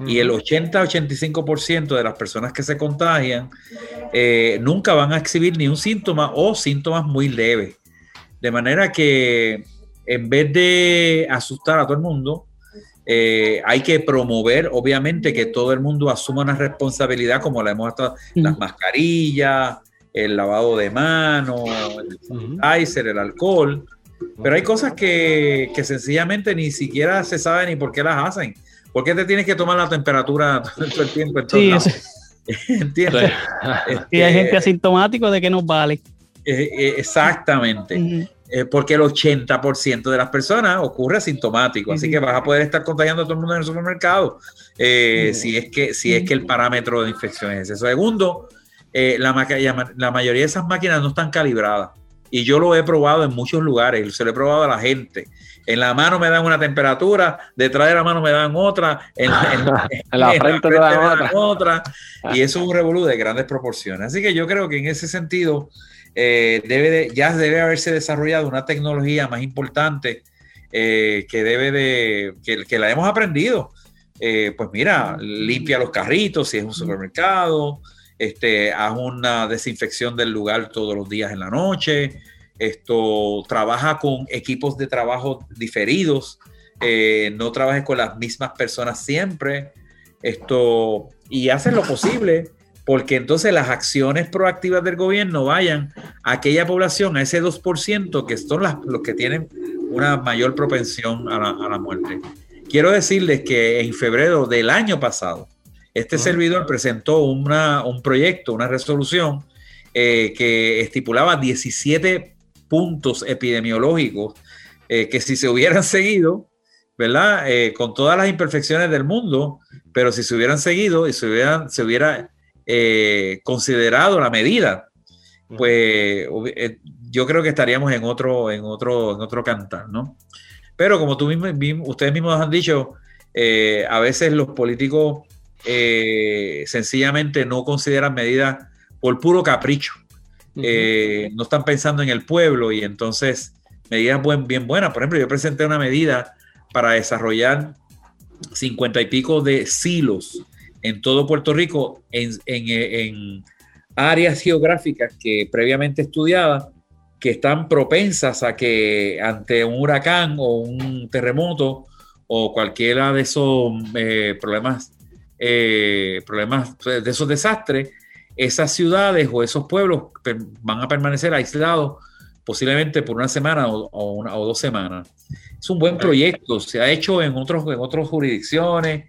y el 80-85% de las personas que se contagian eh, nunca van a exhibir ni un síntoma o síntomas muy leves. De manera que en vez de asustar a todo el mundo, eh, hay que promover, obviamente, que todo el mundo asuma una responsabilidad como la hemos estado, las mascarillas, el lavado de manos, el el alcohol. Pero hay cosas que, que sencillamente ni siquiera se sabe ni por qué las hacen. ¿Por qué te tienes que tomar la temperatura todo el tiempo? sí, ¿Entiendes? y hay gente asintomática, ¿de qué nos vale? Eh, eh, exactamente. Eh, porque el 80% de las personas ocurre asintomático, así que vas a poder estar contagiando a todo el mundo en el supermercado si, es que, si es que el parámetro de infección es ese. Segundo, la, la mayoría de esas máquinas no están calibradas y yo lo he probado en muchos lugares, se lo he probado a la gente en la mano me dan una temperatura, detrás de la mano me dan otra, en, la frente, me dan otra. y eso es un revolú de grandes proporciones. Así que yo creo que en ese sentido eh, debe ya debe haberse desarrollado una tecnología más importante eh, que debe de, que, la hemos aprendido. Eh, pues mira, limpia los carritos si es un supermercado, este, haz una desinfección del lugar todos los días en la noche, esto trabaja con equipos de trabajo diferidos, eh, no trabajes con las mismas personas siempre, esto, y haces lo posible porque entonces las acciones proactivas del gobierno vayan a aquella población, a ese 2% que son los que tienen una mayor propensión a la, muerte. Quiero decirles que en febrero del año pasado, este servidor presentó una, un proyecto, una resolución eh, que estipulaba 17 puntos epidemiológicos eh, que si se hubieran seguido, ¿verdad? Eh, con todas las imperfecciones del mundo, pero si se hubieran seguido y se, hubieran, se hubiera considerado la medida, pues yo creo que estaríamos en otro, en otro, en otro cantar, ¿no? Pero como tú mismo, ustedes mismos han dicho, a veces los políticos sencillamente no consideran medidas por puro capricho. Eh, no están pensando en el pueblo y entonces medidas bien buenas. Por ejemplo, yo presenté una medida para desarrollar cincuenta y pico de silos en todo Puerto Rico en, áreas geográficas que previamente estudiadas que están propensas a que ante un huracán o un terremoto o cualquiera de esos eh, problemas, eh, problemas de esos desastres, esas ciudades o esos pueblos van a permanecer aislados posiblemente por una semana o, una, o dos semanas. Es un buen proyecto, se ha hecho en, otros, en otras jurisdicciones,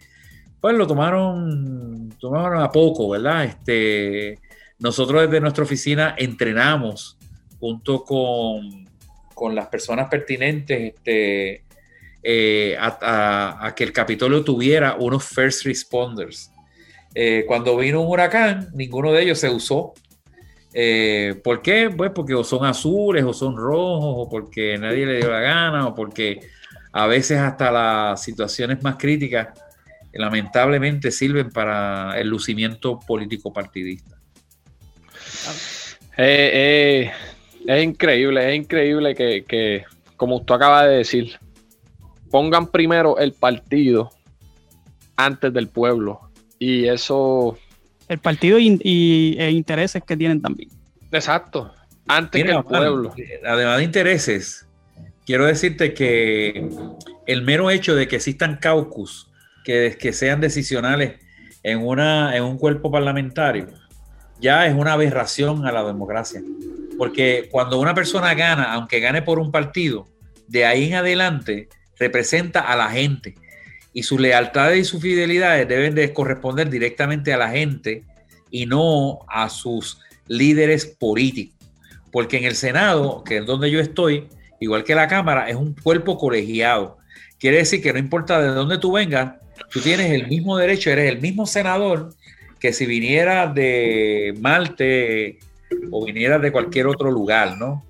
pues lo tomaron, tomaron a poco, ¿verdad? Este, nosotros desde nuestra oficina entrenamos junto con, con las personas pertinentes este, eh, a, que el Capitolio tuviera unos first responders eh, cuando vino un huracán, ninguno de ellos se usó. Eh, ¿Por qué? Pues porque o son azules o son rojos o porque nadie le dio la gana o porque a veces hasta las situaciones más críticas lamentablemente sirven para el lucimiento político partidista. Es increíble, es increíble que, como usted acaba de decir, pongan primero el partido antes del pueblo. Y eso. El partido y, e intereses que tienen también. Exacto. Antes que el pueblo. Además de intereses, quiero decirte que el mero hecho de que existan caucus que, que sean decisionales en, una, en un cuerpo parlamentario ya es una aberración a la democracia. Porque cuando una persona gana, aunque gane por un partido, de ahí en adelante representa a la gente y sus lealtades y sus fidelidades deben de corresponder directamente a la gente y no a sus líderes políticos. Porque en el Senado, que es donde yo estoy, igual que la Cámara, es un cuerpo colegiado. Quiere decir que no importa de dónde tú vengas, tú tienes el mismo derecho, eres el mismo senador que si viniera de Malte o viniera de cualquier otro lugar, ¿no?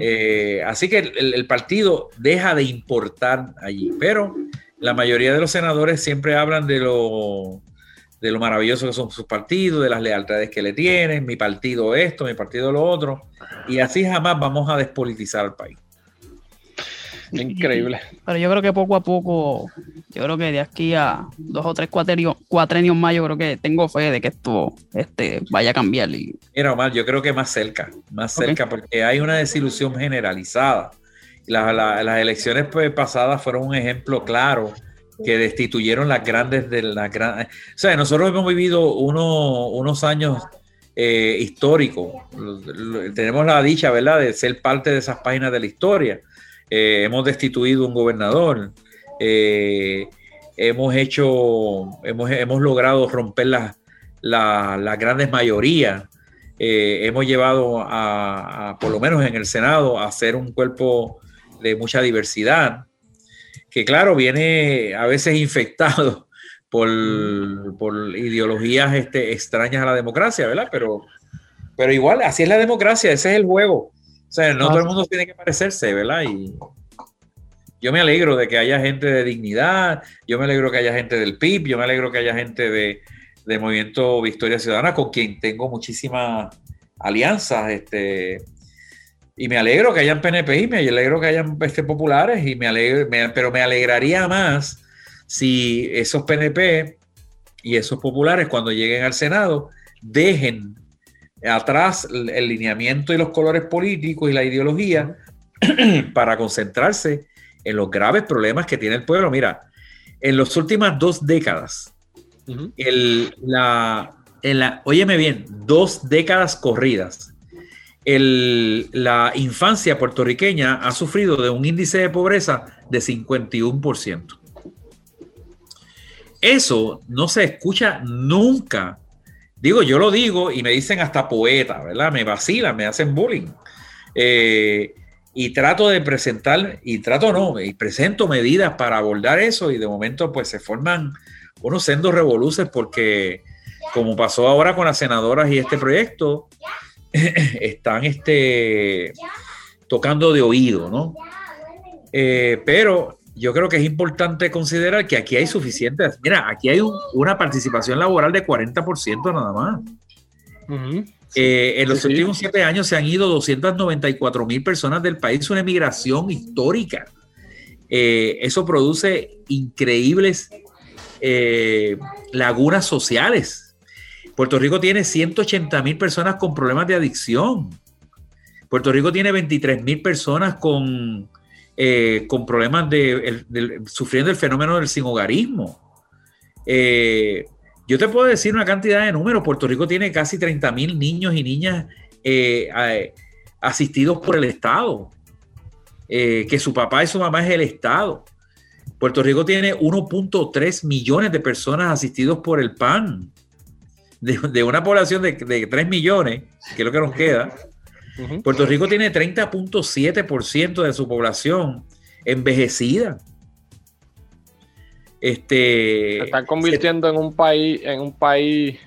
Eh, así que el, partido deja de importar allí, pero la mayoría de los senadores siempre hablan de lo, de lo maravilloso que son sus partidos, de las lealtades que le tienen, mi partido esto, mi partido lo otro, y así jamás vamos a despolitizar al país. Increíble. Pero yo creo que poco a poco, yo creo que de aquí a dos o tres cuatrenios, cuatrenios más, yo creo que tengo fe de que esto este, vaya a cambiar. Y... Mira, Omar, yo creo que más cerca, más cerca, porque hay una desilusión generalizada. las elecciones pues, pasadas fueron un ejemplo claro que destituyeron las grandes de las grandes. O sea, nosotros hemos vivido unos años eh, históricos. Tenemos la dicha, ¿verdad?, de ser parte de esas páginas de la historia. Eh, hemos destituido un gobernador, eh, hemos hecho, hemos, hemos logrado romper las la, grandes mayorías, eh, hemos llevado a, por lo menos en el Senado, a ser un cuerpo de mucha diversidad, que claro, viene a veces infectado por, por ideologías este, extrañas a la democracia, ¿verdad? Pero, pero igual, así es la democracia, ese es el juego. O sea, no todo el mundo tiene que parecerse, ¿verdad? Y yo me alegro de que haya gente de dignidad, yo me alegro que haya gente del PIB, yo me alegro que haya gente de, Movimiento Victoria Ciudadana con quien tengo muchísimas alianzas, este, y me alegro que hayan PNP y me alegro que hayan este, populares, y me alegro, pero me alegraría más si esos PNP y esos populares cuando lleguen al Senado dejen atrás el lineamiento y los colores políticos y la ideología para concentrarse en los graves problemas que tiene el pueblo. Mira, en las últimas dos décadas, el, la, óyeme bien, dos décadas corridas, la infancia puertorriqueña ha sufrido de un índice de pobreza de 51%. Eso no se escucha nunca Digo, yo lo digo y me dicen hasta poeta, ¿verdad? Me vacilan, me hacen bullying. Eh, y trato de presentar, y trato no, y presento medidas para abordar eso y de momento pues se forman unos sendos revoluces porque como pasó ahora con las senadoras y este proyecto, están este, tocando de oído, ¿no? Eh, pero yo creo que es importante considerar que aquí hay suficientes, mira, aquí hay una participación laboral de 40% nada más. Eh, en los últimos siete años se han ido 294 mil personas del país, una emigración histórica. Eh, eso produce increíbles eh, lagunas sociales. Puerto Rico tiene 180 mil personas con problemas de adicción. Puerto Rico tiene 23 mil personas con eh, con problemas de, sufriendo el fenómeno del sinhogarismo. Eh, yo te puedo decir una cantidad de números. Puerto Rico tiene casi 30 mil niños y niñas eh, asistidos por el Estado, que su papá y su mamá es el Estado. Puerto Rico tiene 1.3 millones de personas asistidos por el PAN, de, una población de, de 3 millones, que es lo que nos queda. Puerto Rico tiene 30.7% de su población envejecida. Este, se están convirtiendo en un país, en un país,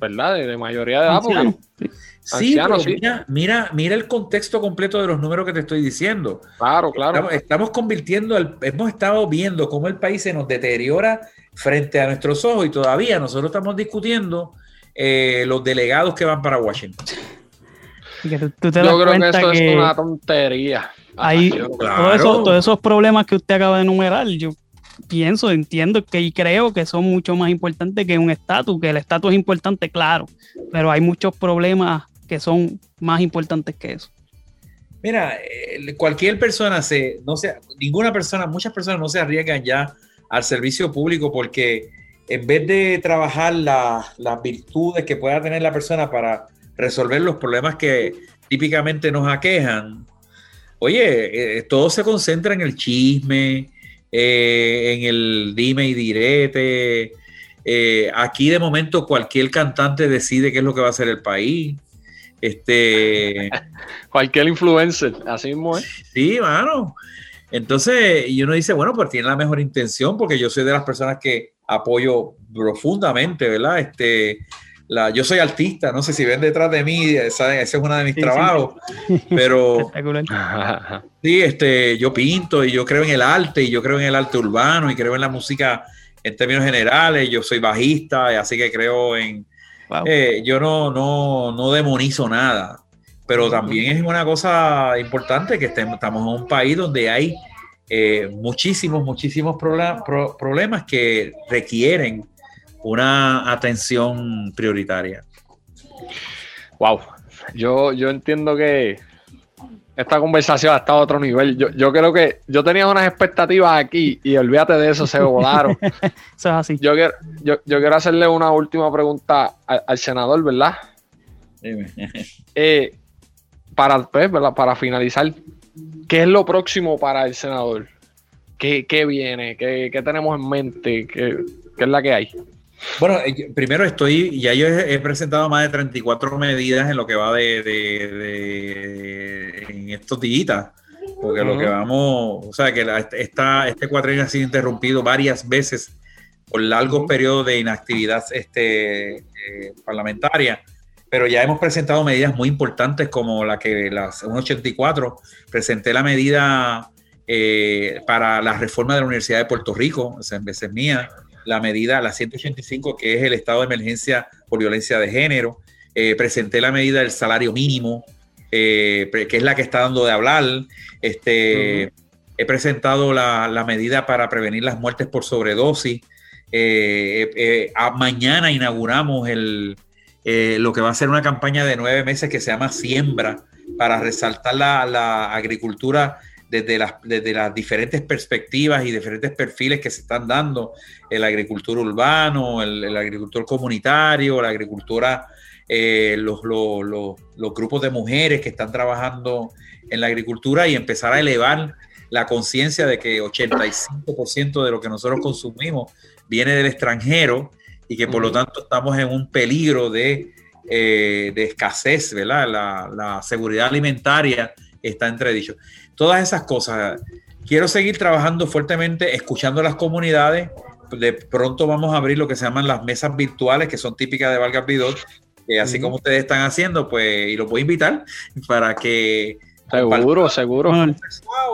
¿verdad? De, mayoría de edad. Sí, Mira, mira, el contexto completo de los números que te estoy diciendo. Claro, claro. Estamos, convirtiendo, hemos estado viendo cómo el país se nos deteriora frente a nuestros ojos y todavía nosotros estamos discutiendo eh, los delegados que van para Washington. Yo creo que eso es una tontería. Hay todos esos problemas que usted acaba de enumerar, yo pienso, entiendo que y creo que son mucho más importantes que un estatus, que el estatus es importante, claro, pero hay muchos problemas que son más importantes que eso. Mira, cualquier persona se, no sea, ninguna persona, muchas personas no se arriesgan ya al servicio público porque en vez de trabajar las virtudes que pueda tener la persona para resolver los problemas que típicamente nos aquejan, oye, eh, todo se concentra en el chisme, eh, en el dime y direte. Eh, aquí de momento cualquier cantante decide qué es lo que va a hacer el país. Este, cualquier influencer, así mismo es. Sí, mano. Entonces, y uno dice, bueno, pues tiene la mejor intención, porque yo soy de las personas que apoyo profundamente, ¿verdad? Este, la, yo soy artista, no sé si ven detrás de mí, ese es uno de mis trabajos, pero sí, este, yo pinto y yo creo en el arte y yo creo en el arte urbano y creo en la música en términos generales, yo soy bajista, así que creo en, eh, yo no, no, no demonizo nada, pero también es una cosa importante que estemos, estamos en un país donde hay eh, muchísimos, muchísimos problemas que requieren una atención prioritaria. Wow, yo, yo entiendo que esta conversación ha estado a otro nivel. Yo, creo que yo tenía unas expectativas aquí y olvídate de eso, se volaron. eso es así. Yo quiero, yo, quiero hacerle una última pregunta al, senador, ¿verdad? Dime. Eh, para, pues, para finalizar, ¿qué es lo próximo para el senador? ¿Qué, viene? ¿Qué, tenemos en mente? ¿Qué, ¿Qué es la que hay? Bueno, eh, primero estoy, ya yo he, presentado más de 34 medidas en lo que va de, de, en estos días, porque lo que vamos, o sea, que esta, este cuatrenio ha sido interrumpido varias veces por largos periodos de inactividad este, eh, parlamentaria, pero ya hemos presentado medidas muy importantes como la que las 184, presenté la medida eh, para la reforma de la Universidad de Puerto Rico, esa en vez es mía, la medida, la 185, que es el estado de emergencia por violencia de género. Eh, presenté la medida del salario mínimo, eh, que es la que está dando de hablar. Este, He presentado la, medida para prevenir las muertes por sobredosis. Eh, mañana inauguramos el, lo que va a ser una campaña de nueve meses que se llama Siembra, para resaltar la, la agricultura desde las, desde las diferentes perspectivas y diferentes perfiles que se están dando, el agricultor urbano, el, agricultor comunitario, la agricultura, eh, los, grupos de mujeres que están trabajando en la agricultura y empezar a elevar la conciencia de que 85% de lo que nosotros consumimos viene del extranjero y que por lo tanto estamos en un peligro de, eh, de escasez, ¿verdad? La, la seguridad alimentaria está entredicho. Todas esas cosas. Quiero seguir trabajando fuertemente, escuchando a las comunidades. De pronto vamos a abrir lo que se llaman las mesas virtuales, que son típicas de Valga Vidot, que así como ustedes están haciendo, pues, y los voy a invitar para que Seguro, seguro.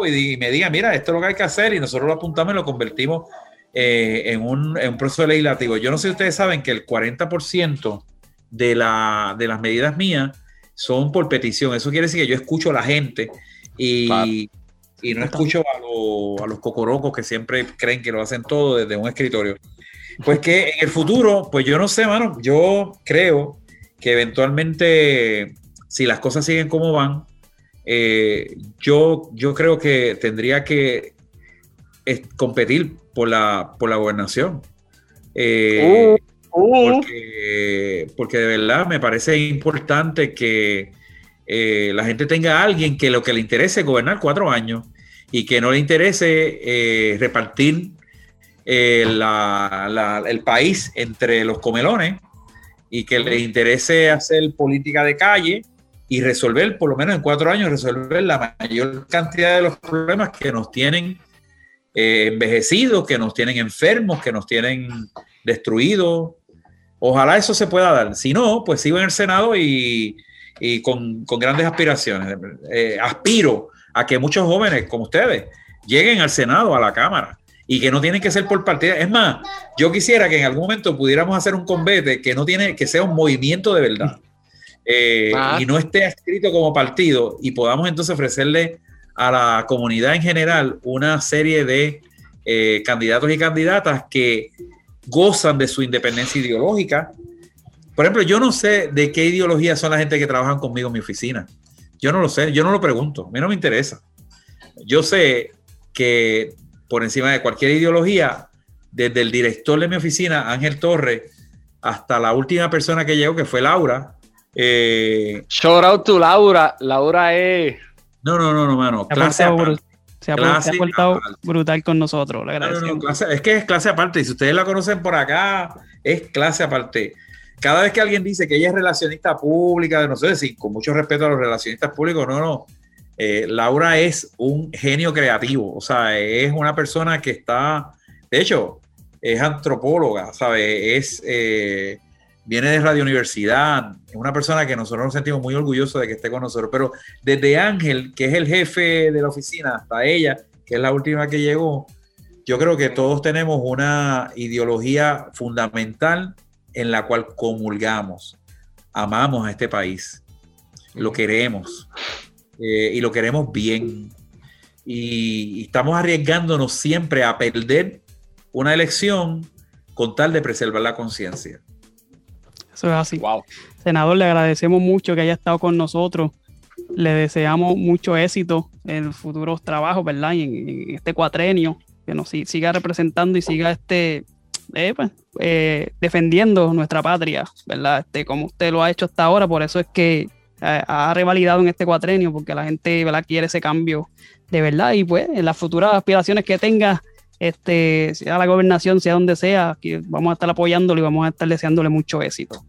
Y, me diga, mira, esto es lo que hay que hacer y nosotros lo apuntamos y lo convertimos eh, en, un, en, un, proceso legislativo. Yo no sé si ustedes saben que el 40% de, la, de las medidas mías son por petición. Eso quiere decir que yo escucho a la gente y, no escucho a, los cocorocos que siempre creen que lo hacen todo desde un escritorio. Pues que en el futuro, pues yo no sé, mano, yo creo que eventualmente, si las cosas siguen como van, eh, yo, yo creo que tendría que competir por la, por la gobernación. Eh, uh, uh. Porque, porque, de verdad me parece importante que eh, la gente tenga a alguien que lo que le interese es gobernar cuatro años y que no le interese eh, repartir eh, el país entre los comelones y que le interese hacer política de calle y resolver, por lo menos en cuatro años, resolver la mayor cantidad de los problemas que nos tienen envejecidos, que nos tienen enfermos, que nos tienen destruidos. Ojalá eso se pueda dar. Si no, pues sigo en el Senado y y con, grandes aspiraciones. Eh, aspiro a que muchos jóvenes como ustedes lleguen al Senado, a la Cámara, y que no tienen que ser por partida. Es más, yo quisiera que en algún momento pudiéramos hacer un convete que no tiene que sea un movimiento de verdad. eh, y no esté escrito como partido y podamos entonces ofrecerle a la comunidad en general una serie de eh, candidatos y candidatas que gozan de su independencia ideológica. Por ejemplo, yo no sé de qué ideología son la gente que trabajan conmigo en mi oficina. Yo no lo sé, yo no lo pregunto, a mí no me interesa. Yo sé que por encima de cualquier ideología, desde el director de mi oficina, Ángel Torres, hasta la última persona que llegó, que fue Laura. Eh, Shout out to Laura. Laura es. No, no, no, no, mano. Clase aparte. Se ha, portado brutal con nosotros. es que es clase aparte. Y si ustedes la conocen por acá, es clase aparte. Cada vez que alguien dice que ella es relacionista pública, no sé si con mucho respeto a los relacionistas públicos, no, no. Eh, Laura es un genio creativo. O sea, es una persona que está. De hecho, es antropóloga, ¿sabe? Es. Eh, viene de Radio Universidad, es una persona que nosotros nos sentimos muy orgullosos de que esté con nosotros, pero desde Ángel, que es el jefe de la oficina, hasta ella, que es la última que llegó, yo creo que todos tenemos una ideología fundamental en la cual comulgamos, amamos a este país, lo queremos eh, y lo queremos bien. y estamos arriesgándonos siempre a perder una elección con tal de preservar la conciencia. Eso es así. Senador, le agradecemos mucho que haya estado con nosotros. Le deseamos mucho éxito en futuros trabajos, ¿verdad? Y en, este cuatrenio, que nos siga representando y siga este, eh, pues, eh, defendiendo nuestra patria, ¿verdad? Este, como usted lo ha hecho hasta ahora, por eso es que eh, ha revalidado en este cuatrenio, porque la gente, ¿verdad? Quiere ese cambio de verdad y pues en las futuras aspiraciones que tenga, este, sea la gobernación, sea donde sea, que vamos a estar apoyándolo y vamos a estar deseándole mucho éxito.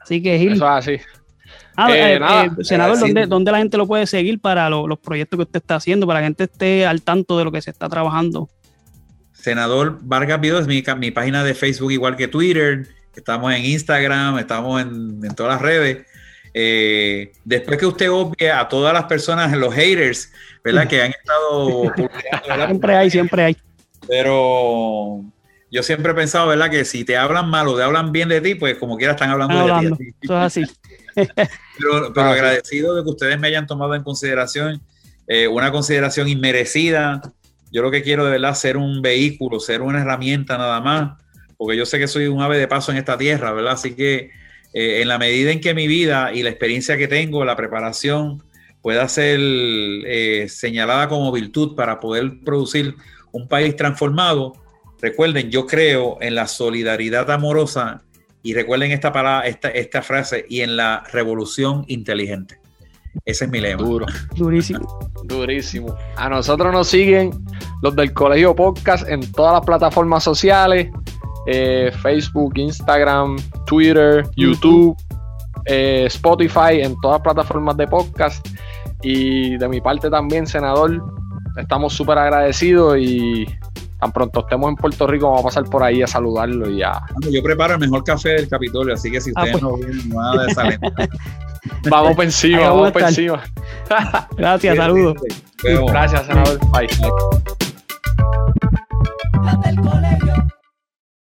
Así que Gil. Eso es así. Ah, eh, eh, eh, senador, ¿dónde, la gente lo puede seguir para los proyectos que usted está haciendo, para que la gente esté al tanto de lo que se está trabajando? Senador Vargas Vido es mi, mi página de Facebook, igual que Twitter. Estamos en Instagram, estamos en, todas las redes. después que usted obvie a todas las personas, los haters, ¿verdad? Que han estado Siempre hay, siempre hay. Pero yo siempre he pensado, ¿verdad? Que si te hablan mal o te hablan bien de ti, pues como quiera están hablando, de ti. Eso es así. pero, agradecido de que ustedes me hayan tomado en consideración eh, una consideración inmerecida. Yo lo que quiero de verdad ser un vehículo, ser una herramienta nada más, porque yo sé que soy un ave de paso en esta tierra, ¿verdad? Así que eh, en la medida en que mi vida y la experiencia que tengo, la preparación, pueda ser eh, señalada como virtud para poder producir un país transformado. Recuerden, yo creo en la solidaridad amorosa y recuerden esta, palabra, esta, esta frase y en la revolución inteligente. Ese es mi lema. Duro. Durísimo. Durísimo. A nosotros nos siguen los del Colegio Podcast en todas las plataformas sociales. Eh, Facebook, Instagram, Twitter, YouTube, eh, Spotify, en todas las plataformas de podcast. Y de mi parte también, senador, estamos súper agradecidos y tan pronto estemos en Puerto Rico vamos a pasar por ahí a saludarlo y a... Yo preparo el mejor café del Capitolio, así que si ah, ustedes pues. no vienen, nada de desalentar. vamos por encima, vamos por encima. Gracias, saludos. Gracias, senador. Bye.